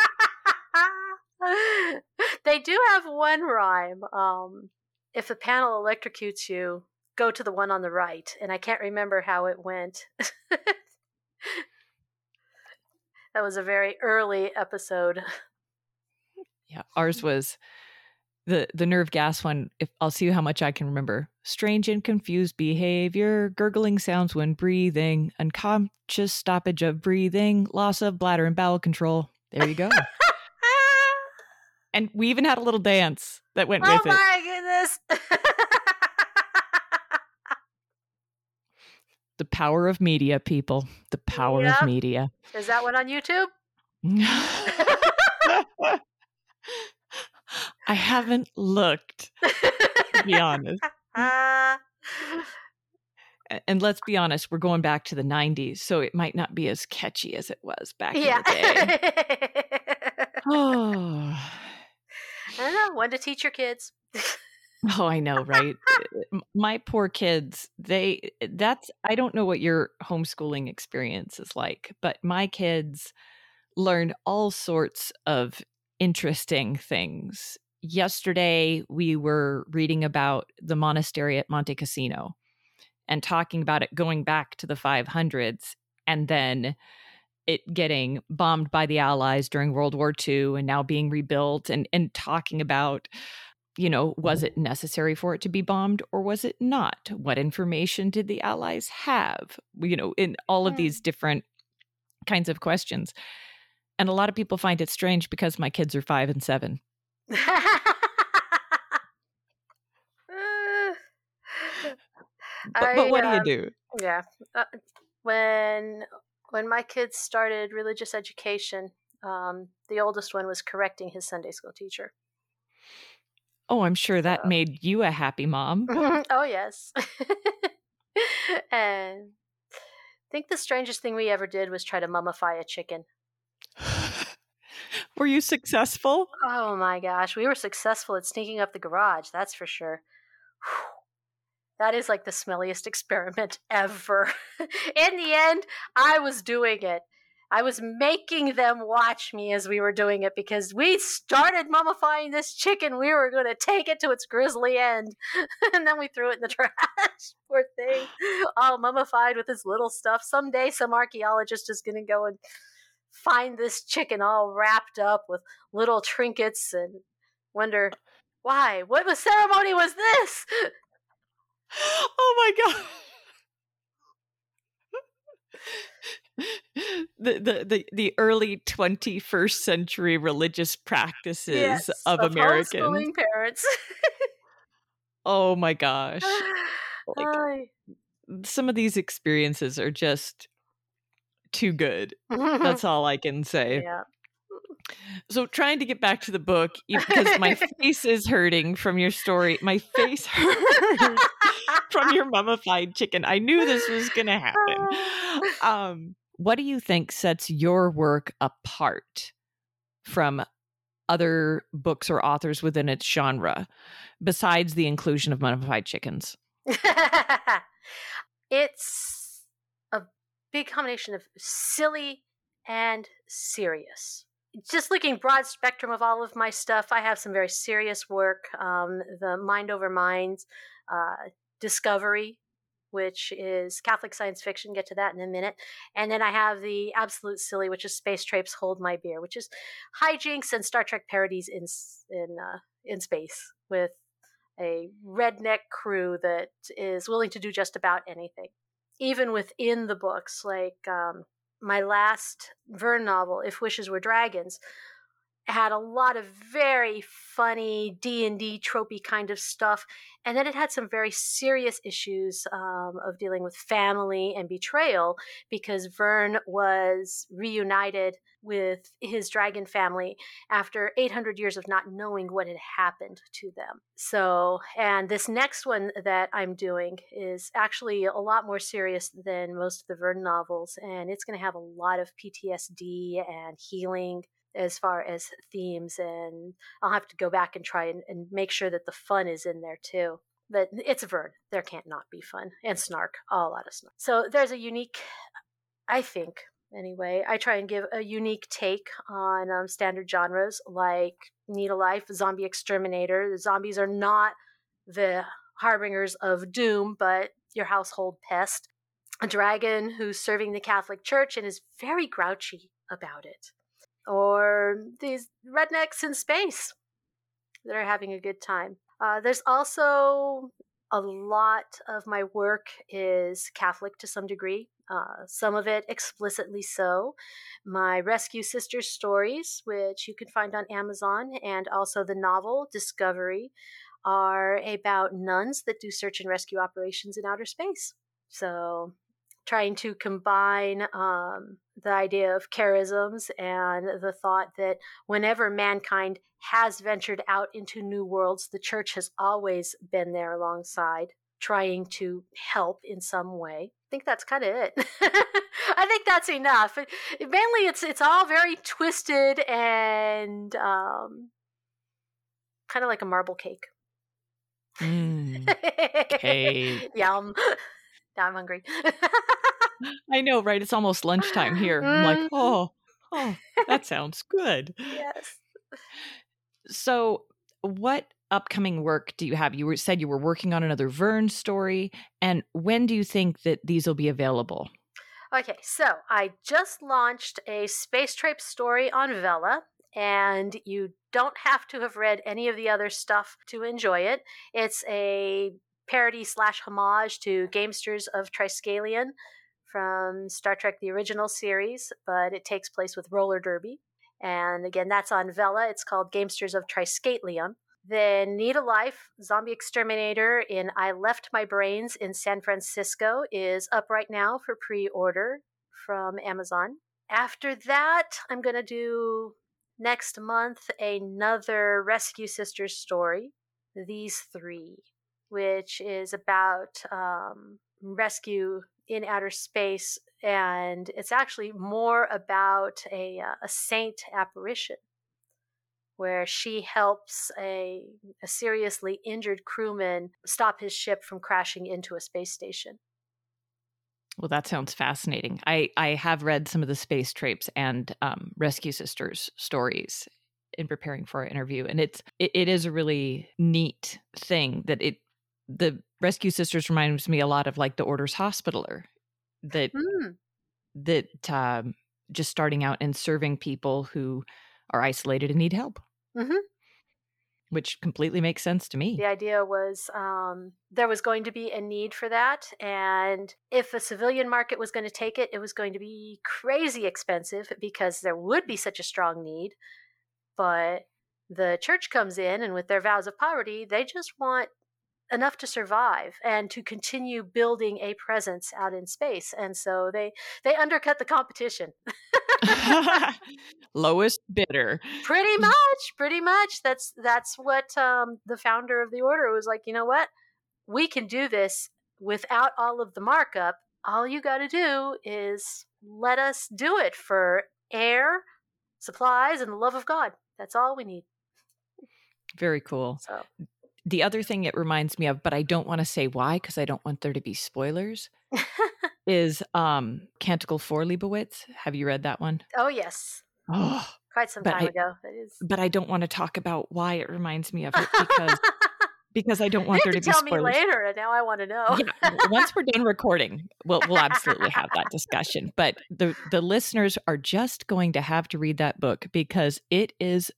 they do have one rhyme. Um, if the panel electrocutes you, go to the one on the right. And I can't remember how it went. that was a very early episode. Yeah, ours was the the nerve gas one. If I'll see how much I can remember. Strange and confused behavior, gurgling sounds when breathing, unconscious stoppage of breathing, loss of bladder and bowel control. There you go. and we even had a little dance that went oh with it. Oh my goodness. the power of media, people. The power Yep. of media. Is that one on YouTube? I haven't looked, to be honest. Mm. And let's be honest, we're going back to the 90s, so it might not be as catchy as it was back yeah. in the day. Oh. I don't know. When to teach your kids. Oh, I know, right? Eh, eh, my poor kids, they eh, that's I don't know what your homeschooling experience is like, but my kids learn all sorts of interesting things. Yesterday, we were reading about the monastery at Monte Cassino and talking about it going back to the 500s and then it getting bombed by the Allies during World War II and now being rebuilt and, and talking about you know, was it necessary for it to be bombed or was it not? What information did the Allies have? You know, in all of Hmm. these different kinds of questions. And a lot of people find it strange because my kids are five and seven. but, but, what I, do you um, do? Yeah. Uh, when when my kids started religious education, um, the oldest one was correcting his Sunday school teacher. Oh, I'm sure that So- made you a happy mom. oh yes. and I think the strangest thing we ever did was try to mummify a chicken. Were you successful? Oh my gosh, we were successful at sneaking up the garage, that's for sure. That is like the smelliest experiment ever. In the end, I was doing it. I was making them watch me as we were doing it because we started mummifying this chicken. We were going to take it to its grisly end. and then we threw it in the trash. Poor thing. All mummified with its little stuff. Someday, some archaeologist is going to go and find this chicken all wrapped up with little trinkets and wonder why? What was ceremony was this? Oh my god. The, the the the early 21st century religious practices Yes, of, Americans. homeschooling parents. Oh my gosh. Like, some of these experiences are just too good. That's all I can say. yeah. So trying to get back to the book because my face is hurting from your story. My face hurts from your mummified chicken. I knew this was going to happen. Um, what do you think sets your work apart from other books or authors within its genre, besides the inclusion of mummified chickens? it's a big combination of silly and serious. Just looking broad spectrum of all of my stuff, I have some very serious work. Um, the Mind Over Minds, uh, Discovery, which is Catholic science fiction. Get to that in a minute. And then I have the absolute silly, which is Space Traipse Hold My Beer, which is hijinks and Star Trek parodies in in uh, in space with a redneck crew that is willing to do just about anything, even within the books. Like um, my last Verne novel, If Wishes Were Dragons, had a lot of very funny D and D tropey kind of stuff, and then it had some very serious issues um, of dealing with family and betrayal because Verne was reunited with his dragon family after 800 years of not knowing what had happened to them. So, and this next one that I'm doing is actually a lot more serious than most of the Verne novels, and it's going to have a lot of PTSD and healing as far as themes. And I'll have to go back and try and, and make sure that the fun is in there too. But it's Verne. There can't not be fun and snark, a lot of snark. So there's a unique, I think, anyway, I try and give a unique take on um, standard genres like Neeta Lyffe, Zombie Exterminator. The zombies are not the harbingers of doom, but your household pest. A dragon who's serving the Catholic Church and is very grouchy about it. Or these rednecks in space that are having a good time. Uh, there's also a lot of my work is Catholic to some degree, uh, some of it explicitly so. My Rescue Sisters stories, which you can find on Amazon, and also the novel Discovery, are about nuns that do search and rescue operations in outer space. So, trying to combine um, the idea of charisms and the thought that whenever mankind has ventured out into new worlds, the church has always been there alongside, trying to help in some way. I think that's kind of it. I think that's enough. It- it- mainly, it's it's all very twisted and um, kind of like a marble cake. Mm, cake. Yum. Now I'm hungry. I know, right? It's almost lunchtime here. I'm like, Mhm. oh, oh, that sounds good. yes. So, what upcoming work do you have? You were, said you were working on another Verne story, and when do you think that these will be available? Okay, so I just launched a Space Traipse story on Vella, and you don't have to have read any of the other stuff to enjoy it. It's a parody slash homage to Gamesters of Triskelion from Star Trek the original series, but it takes place with roller derby. And again, that's on Vella. It's called Gamesters of Triskelion. Then Neeta Lyffe, Zombie Exterminator in I Left My Brains in San Francisco is up right now for pre order from Amazon. After that, I'm going to do next month another Rescue Sisters story, These Three, which is about um, rescue in outer space. And it's actually more about a, uh, a saint apparition where she helps a, a seriously injured crewman stop his ship from crashing into a space station. Well, that sounds fascinating. I, I have read some of the space traipse and um, Rescue Sisters stories in preparing for our interview, and it's it, it is a really neat thing that it the Rescue Sisters reminds me a lot of like the Orders Hospitaller that mm. that um, just starting out and serving people who are isolated and need help. Mm-hmm. Which completely makes sense to me. The idea was um, there was going to be a need for that. And if a civilian market was going to take it, it was going to be crazy expensive because there would be such a strong need. But the church comes in, and with their vows of poverty, they just want enough to survive and to continue building a presence out in space and so they they undercut the competition. Lowest bidder. Pretty much pretty much. That's that's what um, the founder of the order was like you know what? We can do this without all of the markup. All you got to do is let us do it for air supplies and the love of god. That's all we need. Very cool. So the other thing it reminds me of, but I don't want to say why because I don't want there to be spoilers, is um Canticle for Leibowitz. Have you read that one? Oh yes. Oh, quite some time I, ago. But I don't want to talk about why it reminds me of it because because I don't want there to, to be spoilers. Tell me later, and now I want to know. yeah, once we're done recording, we'll we'll absolutely have that discussion. But the the listeners are just going to have to read that book because it is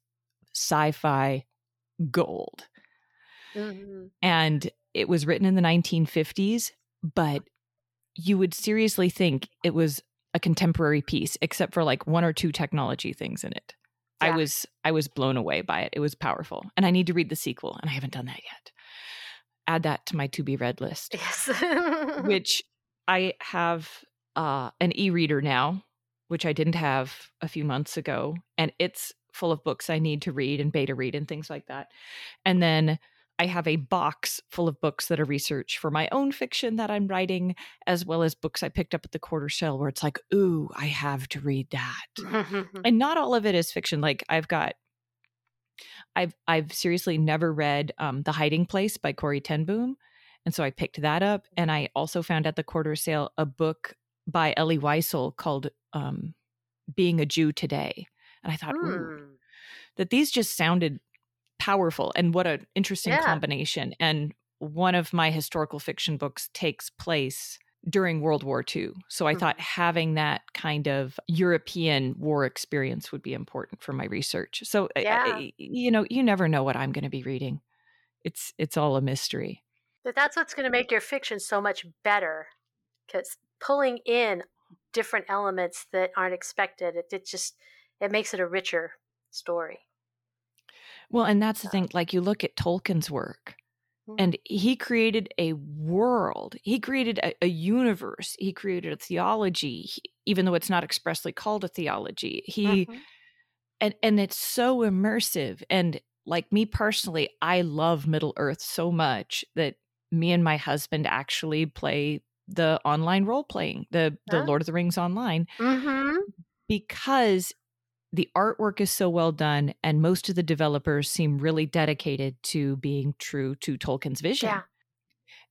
sci-fi gold. Mm-hmm. And it was written in the 1950s, but you would seriously think it was a contemporary piece, except for like one or two technology things in it. Yeah. I was I was blown away by it. It was powerful. And I need to read the sequel, and I haven't done that yet. Add that to my to be read list. Yes. which I have uh, an e-reader now, which I didn't have a few months ago, and it's full of books I need to read and beta read and things like that. And then I have a box full of books that are research for my own fiction that I'm writing, as well as books I picked up at the quarter sale where it's like, ooh, I have to read that. and not all of it is fiction. Like I've got I've I've seriously never read um, The Hiding Place by Corrie ten Boom. And so I picked that up. And I also found at the quarter sale a book by Elie Wiesel called um, Being a Jew Today. And I thought, mm. that these just sounded powerful and what an interesting yeah. combination. And one of my historical fiction books takes place during World War II. So I mm-hmm. thought having that kind of European war experience would be important for my research. So yeah. I, you know, you never know what I'm going to be reading. It's it's all a mystery. But that's what's going to make your fiction so much better cuz pulling in different elements that aren't expected it, it just it makes it a richer story. Well, and that's the thing. Like you look at Tolkien's work, mm-hmm. and he created a world. He created a, a universe. He created a theology, he, even though it's not expressly called a theology. He mm-hmm. and and it's so immersive. And like me personally, I love Middle Earth so much that me and my husband actually play the online role playing, the the Lord of the Rings online, mm-hmm. because the artwork is so well done and most of the developers seem really dedicated to being true to Tolkien's vision. Yeah.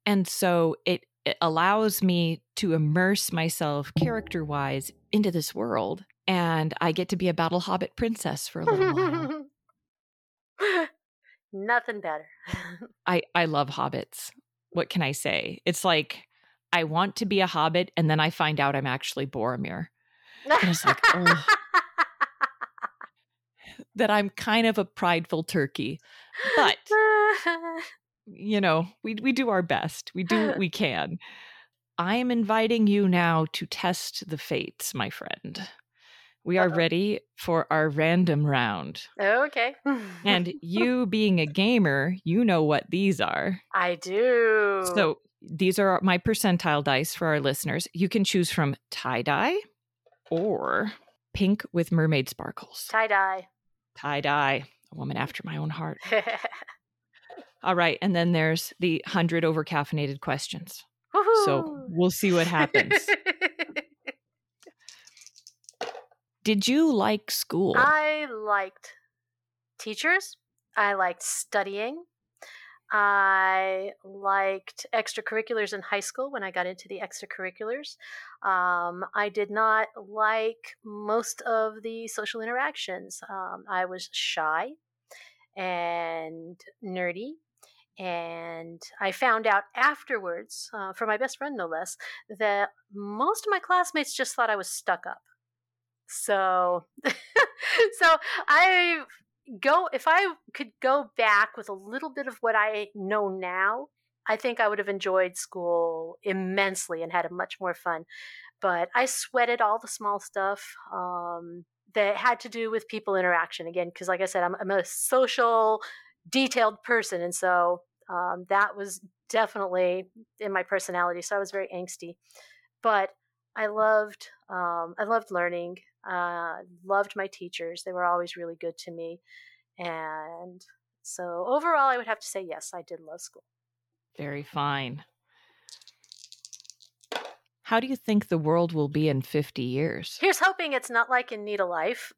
And so it, it allows me to immerse myself character wise into this world and I get to be a battle hobbit princess for a little while. Nothing better. I I love hobbits. What can I say? It's like I want to be a hobbit and then I find out I'm actually Boromir. And it's like, oh that I'm kind of a prideful turkey. But you know, we we do our best. We do what we can. I am inviting you now to test the fates, my friend. We are Uh-oh. ready for our random round. Okay. And you, being a gamer, you know what these are. I do. So these are my percentile dice for our listeners. You can choose from tie dye or pink with mermaid sparkles. tie dye. Tie dye, a woman after my own heart. All right. And then there's the 100 over caffeinated questions. So we'll see what happens. Did you like school? I liked teachers. I liked studying. I liked extracurriculars in high school when I got into the extracurriculars. Um, I did not like most of the social interactions. Um, I was shy and nerdy. And I found out afterwards, uh, from my best friend no less, that most of my classmates just thought I was stuck up. So, so I go if I could go back with a little bit of what I know now. I think I would have enjoyed school immensely and had a much more fun. But I sweated all the small stuff um, that had to do with people interaction again, because like I said, I'm, I'm a social, detailed person, and so um, that was definitely in my personality. So I was very angsty, but I loved um, I loved learning. Uh, loved my teachers; they were always really good to me, and so overall, I would have to say yes, I did love school. Very fine. How do you think the world will be in 50 years? Here's hoping it's not like in Neeta Lyffe,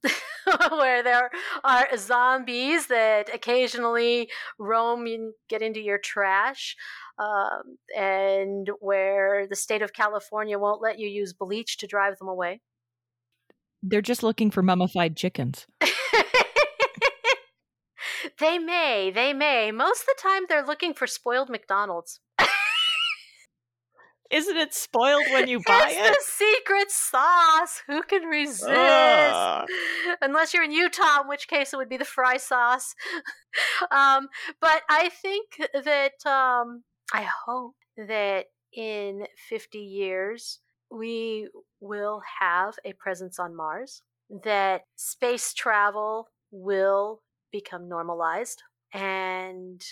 where there are zombies that occasionally roam and get into your trash, um, and where the state of California won't let you use bleach to drive them away. They're just looking for mummified chickens. they may, they may. Most of the time, they're looking for spoiled McDonald's. Isn't it spoiled when you buy it's it? the secret sauce. Who can resist? Ugh. Unless you're in Utah, in which case it would be the fry sauce. um, but I think that um, I hope that in 50 years we will have a presence on Mars. That space travel will become normalized, and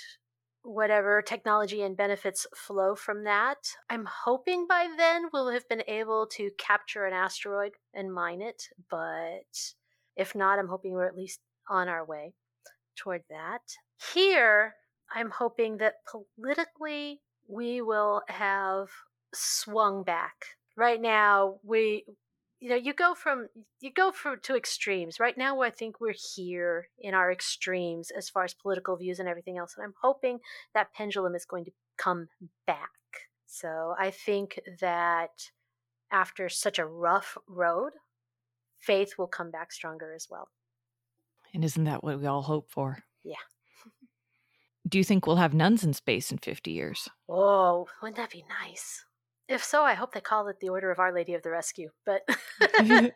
whatever technology and benefits flow from that. I'm hoping by then we'll have been able to capture an asteroid and mine it, but if not, I'm hoping we're at least on our way toward that. Here, I'm hoping that politically we will have swung back. Right now, we you know you go from you go from to extremes right now i think we're here in our extremes as far as political views and everything else and i'm hoping that pendulum is going to come back so i think that after such a rough road faith will come back stronger as well And isn't that what we all hope for? Yeah. Do you think we'll have nuns in space in 50 years? oh wouldn't that be nice if so i hope they call it the order of our lady of the rescue but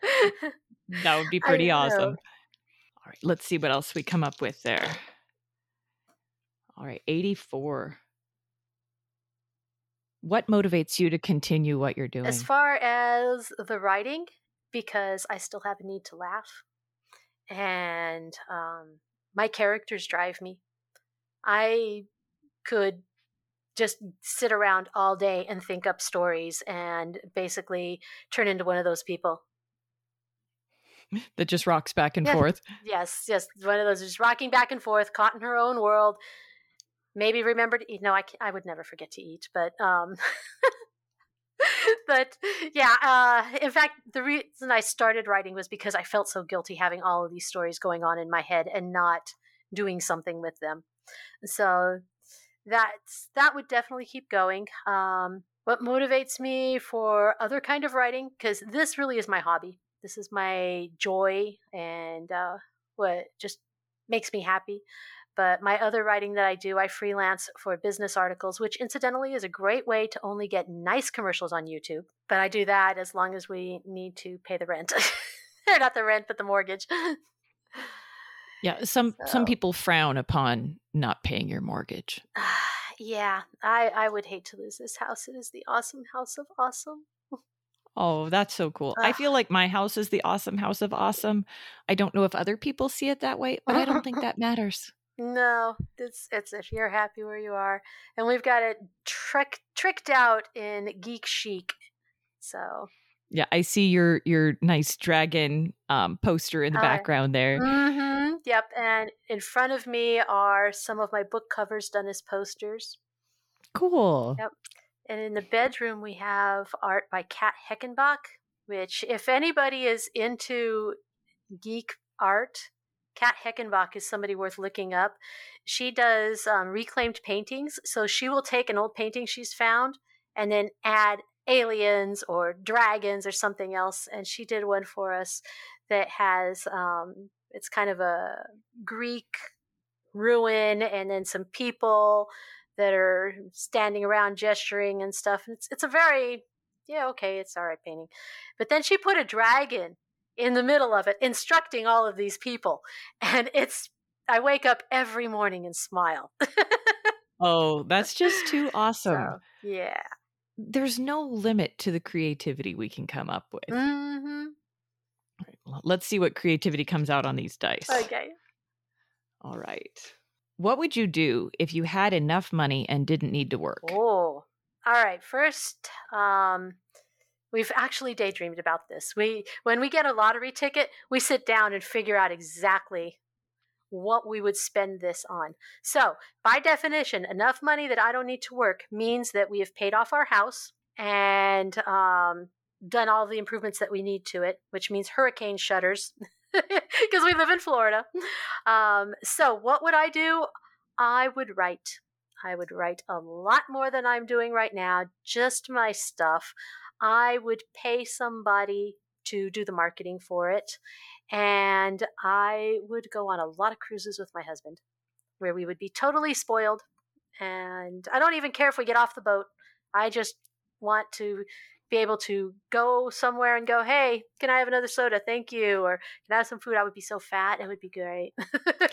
That would be pretty know. awesome. All right, let's see what else we come up with there. All right, 84. What motivates you to continue what you're doing? As far as the writing, because I still have a need to laugh, and um, my characters drive me. I could just sit around all day and think up stories and basically turn into one of those people. that just rocks back and Yeah. forth. Yes, yes, one of those just rocking back and forth, caught in her own world. Maybe remember to eat. No, I, I would never forget to eat, but um, but yeah. Uh, in fact, the reason I started writing was because I felt so guilty having all of these stories going on in my head and not doing something with them. So that's that would definitely keep going. Um, what motivates me for other kind of writing because this really is my hobby. This is my joy and uh, what just makes me happy. But my other writing that I do, I freelance for business articles, which incidentally is a great way to only get nice commercials on YouTube. But I do that as long as we need to pay the rent. not the rent, but the mortgage. Yeah, some some people frown upon not paying your mortgage. Yeah, I I would hate to lose this house. It is the awesome house of awesome. Oh, that's so cool. I feel like my house is the awesome house of awesome. I don't know if other people see it that way, but I don't think that matters. No, it's it's if you're happy where you are, and we've got it trick tricked out in geek chic. So yeah, I see your your nice dragon um, poster in the uh, background there. Mm-hmm, yep, and in front of me are some of my book covers done as posters. Cool. Yep. And in the bedroom, we have art by Kat Heckenbach, which, if anybody is into geek art, Kat Heckenbach is somebody worth looking up. She does um, reclaimed paintings. So she will take an old painting she's found and then add aliens or dragons or something else. And she did one for us that has, um, it's kind of a Greek ruin and then some people that are standing around gesturing and stuff. And It's it's a very yeah okay it's all right painting, but then she put a dragon in the middle of it, instructing all of these people, and it's I wake up every morning and smile. oh, that's just too awesome. So, yeah. There's no limit to the creativity we can come up with. Mm-hmm. let's see what creativity comes out on these dice. Okay. All right. What would you do if you had enough money and didn't need to work? Oh, all right. First, um, we've actually daydreamed about this. We, when we get a lottery ticket, we sit down and figure out exactly what we would spend this on. So, by definition, enough money that I don't need to work means that we have paid off our house and um, done all the improvements that we need to it, which means hurricane shutters. because we live in Florida. Um, so, what would I do? I would write. I would write a lot more than I'm doing right now, just my stuff. I would pay somebody to do the marketing for it. And I would go on a lot of cruises with my husband where we would be totally spoiled. And I don't even care if we get off the boat. I just want to be able to go somewhere and go, hey, can I have another soda? Thank you. Or can I have some food? I would be so fat. It would be great.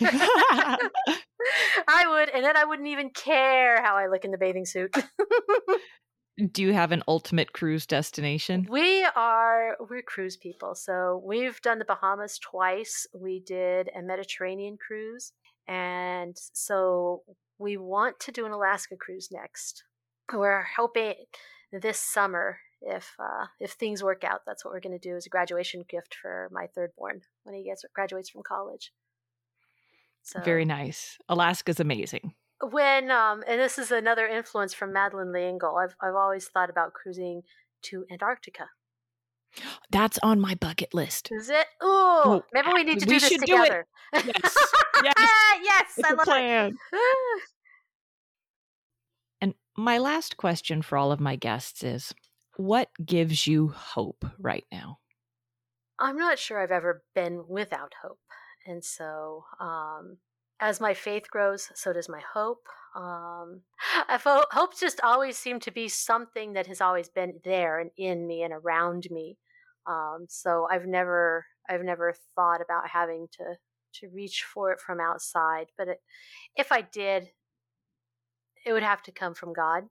I would. And then I wouldn't even care how I look in the bathing suit. Do you have an ultimate cruise destination? We are we're cruise people. So we've done the Bahamas twice. We did a Mediterranean cruise. And so we want to do an Alaska cruise next. We're hoping this summer if uh, if things work out, that's what we're going to do as a graduation gift for my third born when he gets graduates from college. So, Very nice. Alaska's amazing. When um, and this is another influence from Madeleine L'Engle. I've I've always thought about cruising to Antarctica. That's on my bucket list. Is it? Ooh, well, maybe we need to do this together. Yes, yes, yes I love plan. it. and my last question for all of my guests is what gives you hope right now? I'm not sure I've ever been without hope. And so, um, as my faith grows, so does my hope. Um, ho- hope just always seemed to be something that has always been there and in me and around me. Um, so I've never, I've never thought about having to to reach for it from outside. But it, if I did, it would have to come from God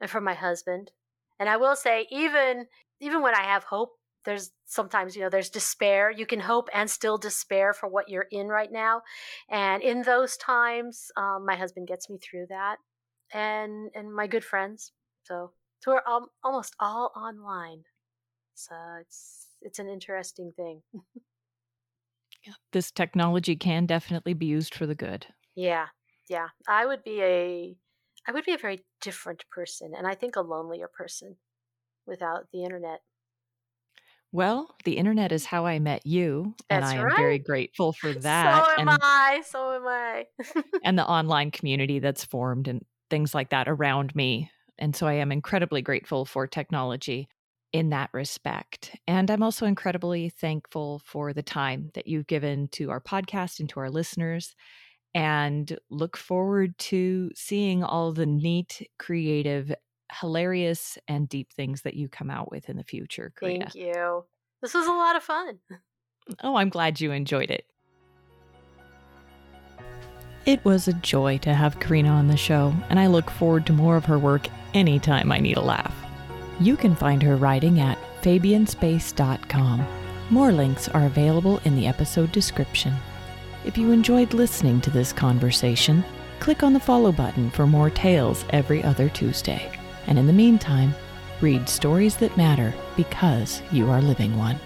and from my husband and I will say, even even when I have hope, there's sometimes you know there's despair. You can hope and still despair for what you're in right now, and in those times, um, my husband gets me through that, and and my good friends. So so we're um, almost all online. So it's it's an interesting thing. yeah, this technology can definitely be used for the good. Yeah, yeah. I would be a I would be a very different person, and I think a lonelier person without the internet. Well, the internet is how I met you, and I am right. very grateful for that. So am and, I. So am I. and the online community that's formed and things like that around me. And so I am incredibly grateful for technology in that respect. And I'm also incredibly thankful for the time that you've given to our podcast and to our listeners and look forward to seeing all the neat, creative, hilarious, and deep things that you come out with in the future. Karina. Thank you. This was a lot of fun. Oh, I'm glad you enjoyed it. It was a joy to have Karina on the show, and I look forward to more of her work anytime I need a laugh. You can find her writing at fabianspace.com. More links are available in the episode description. If you enjoyed listening to this conversation, click on the follow button for more tales every other Tuesday. And in the meantime, read stories that matter because you are living one.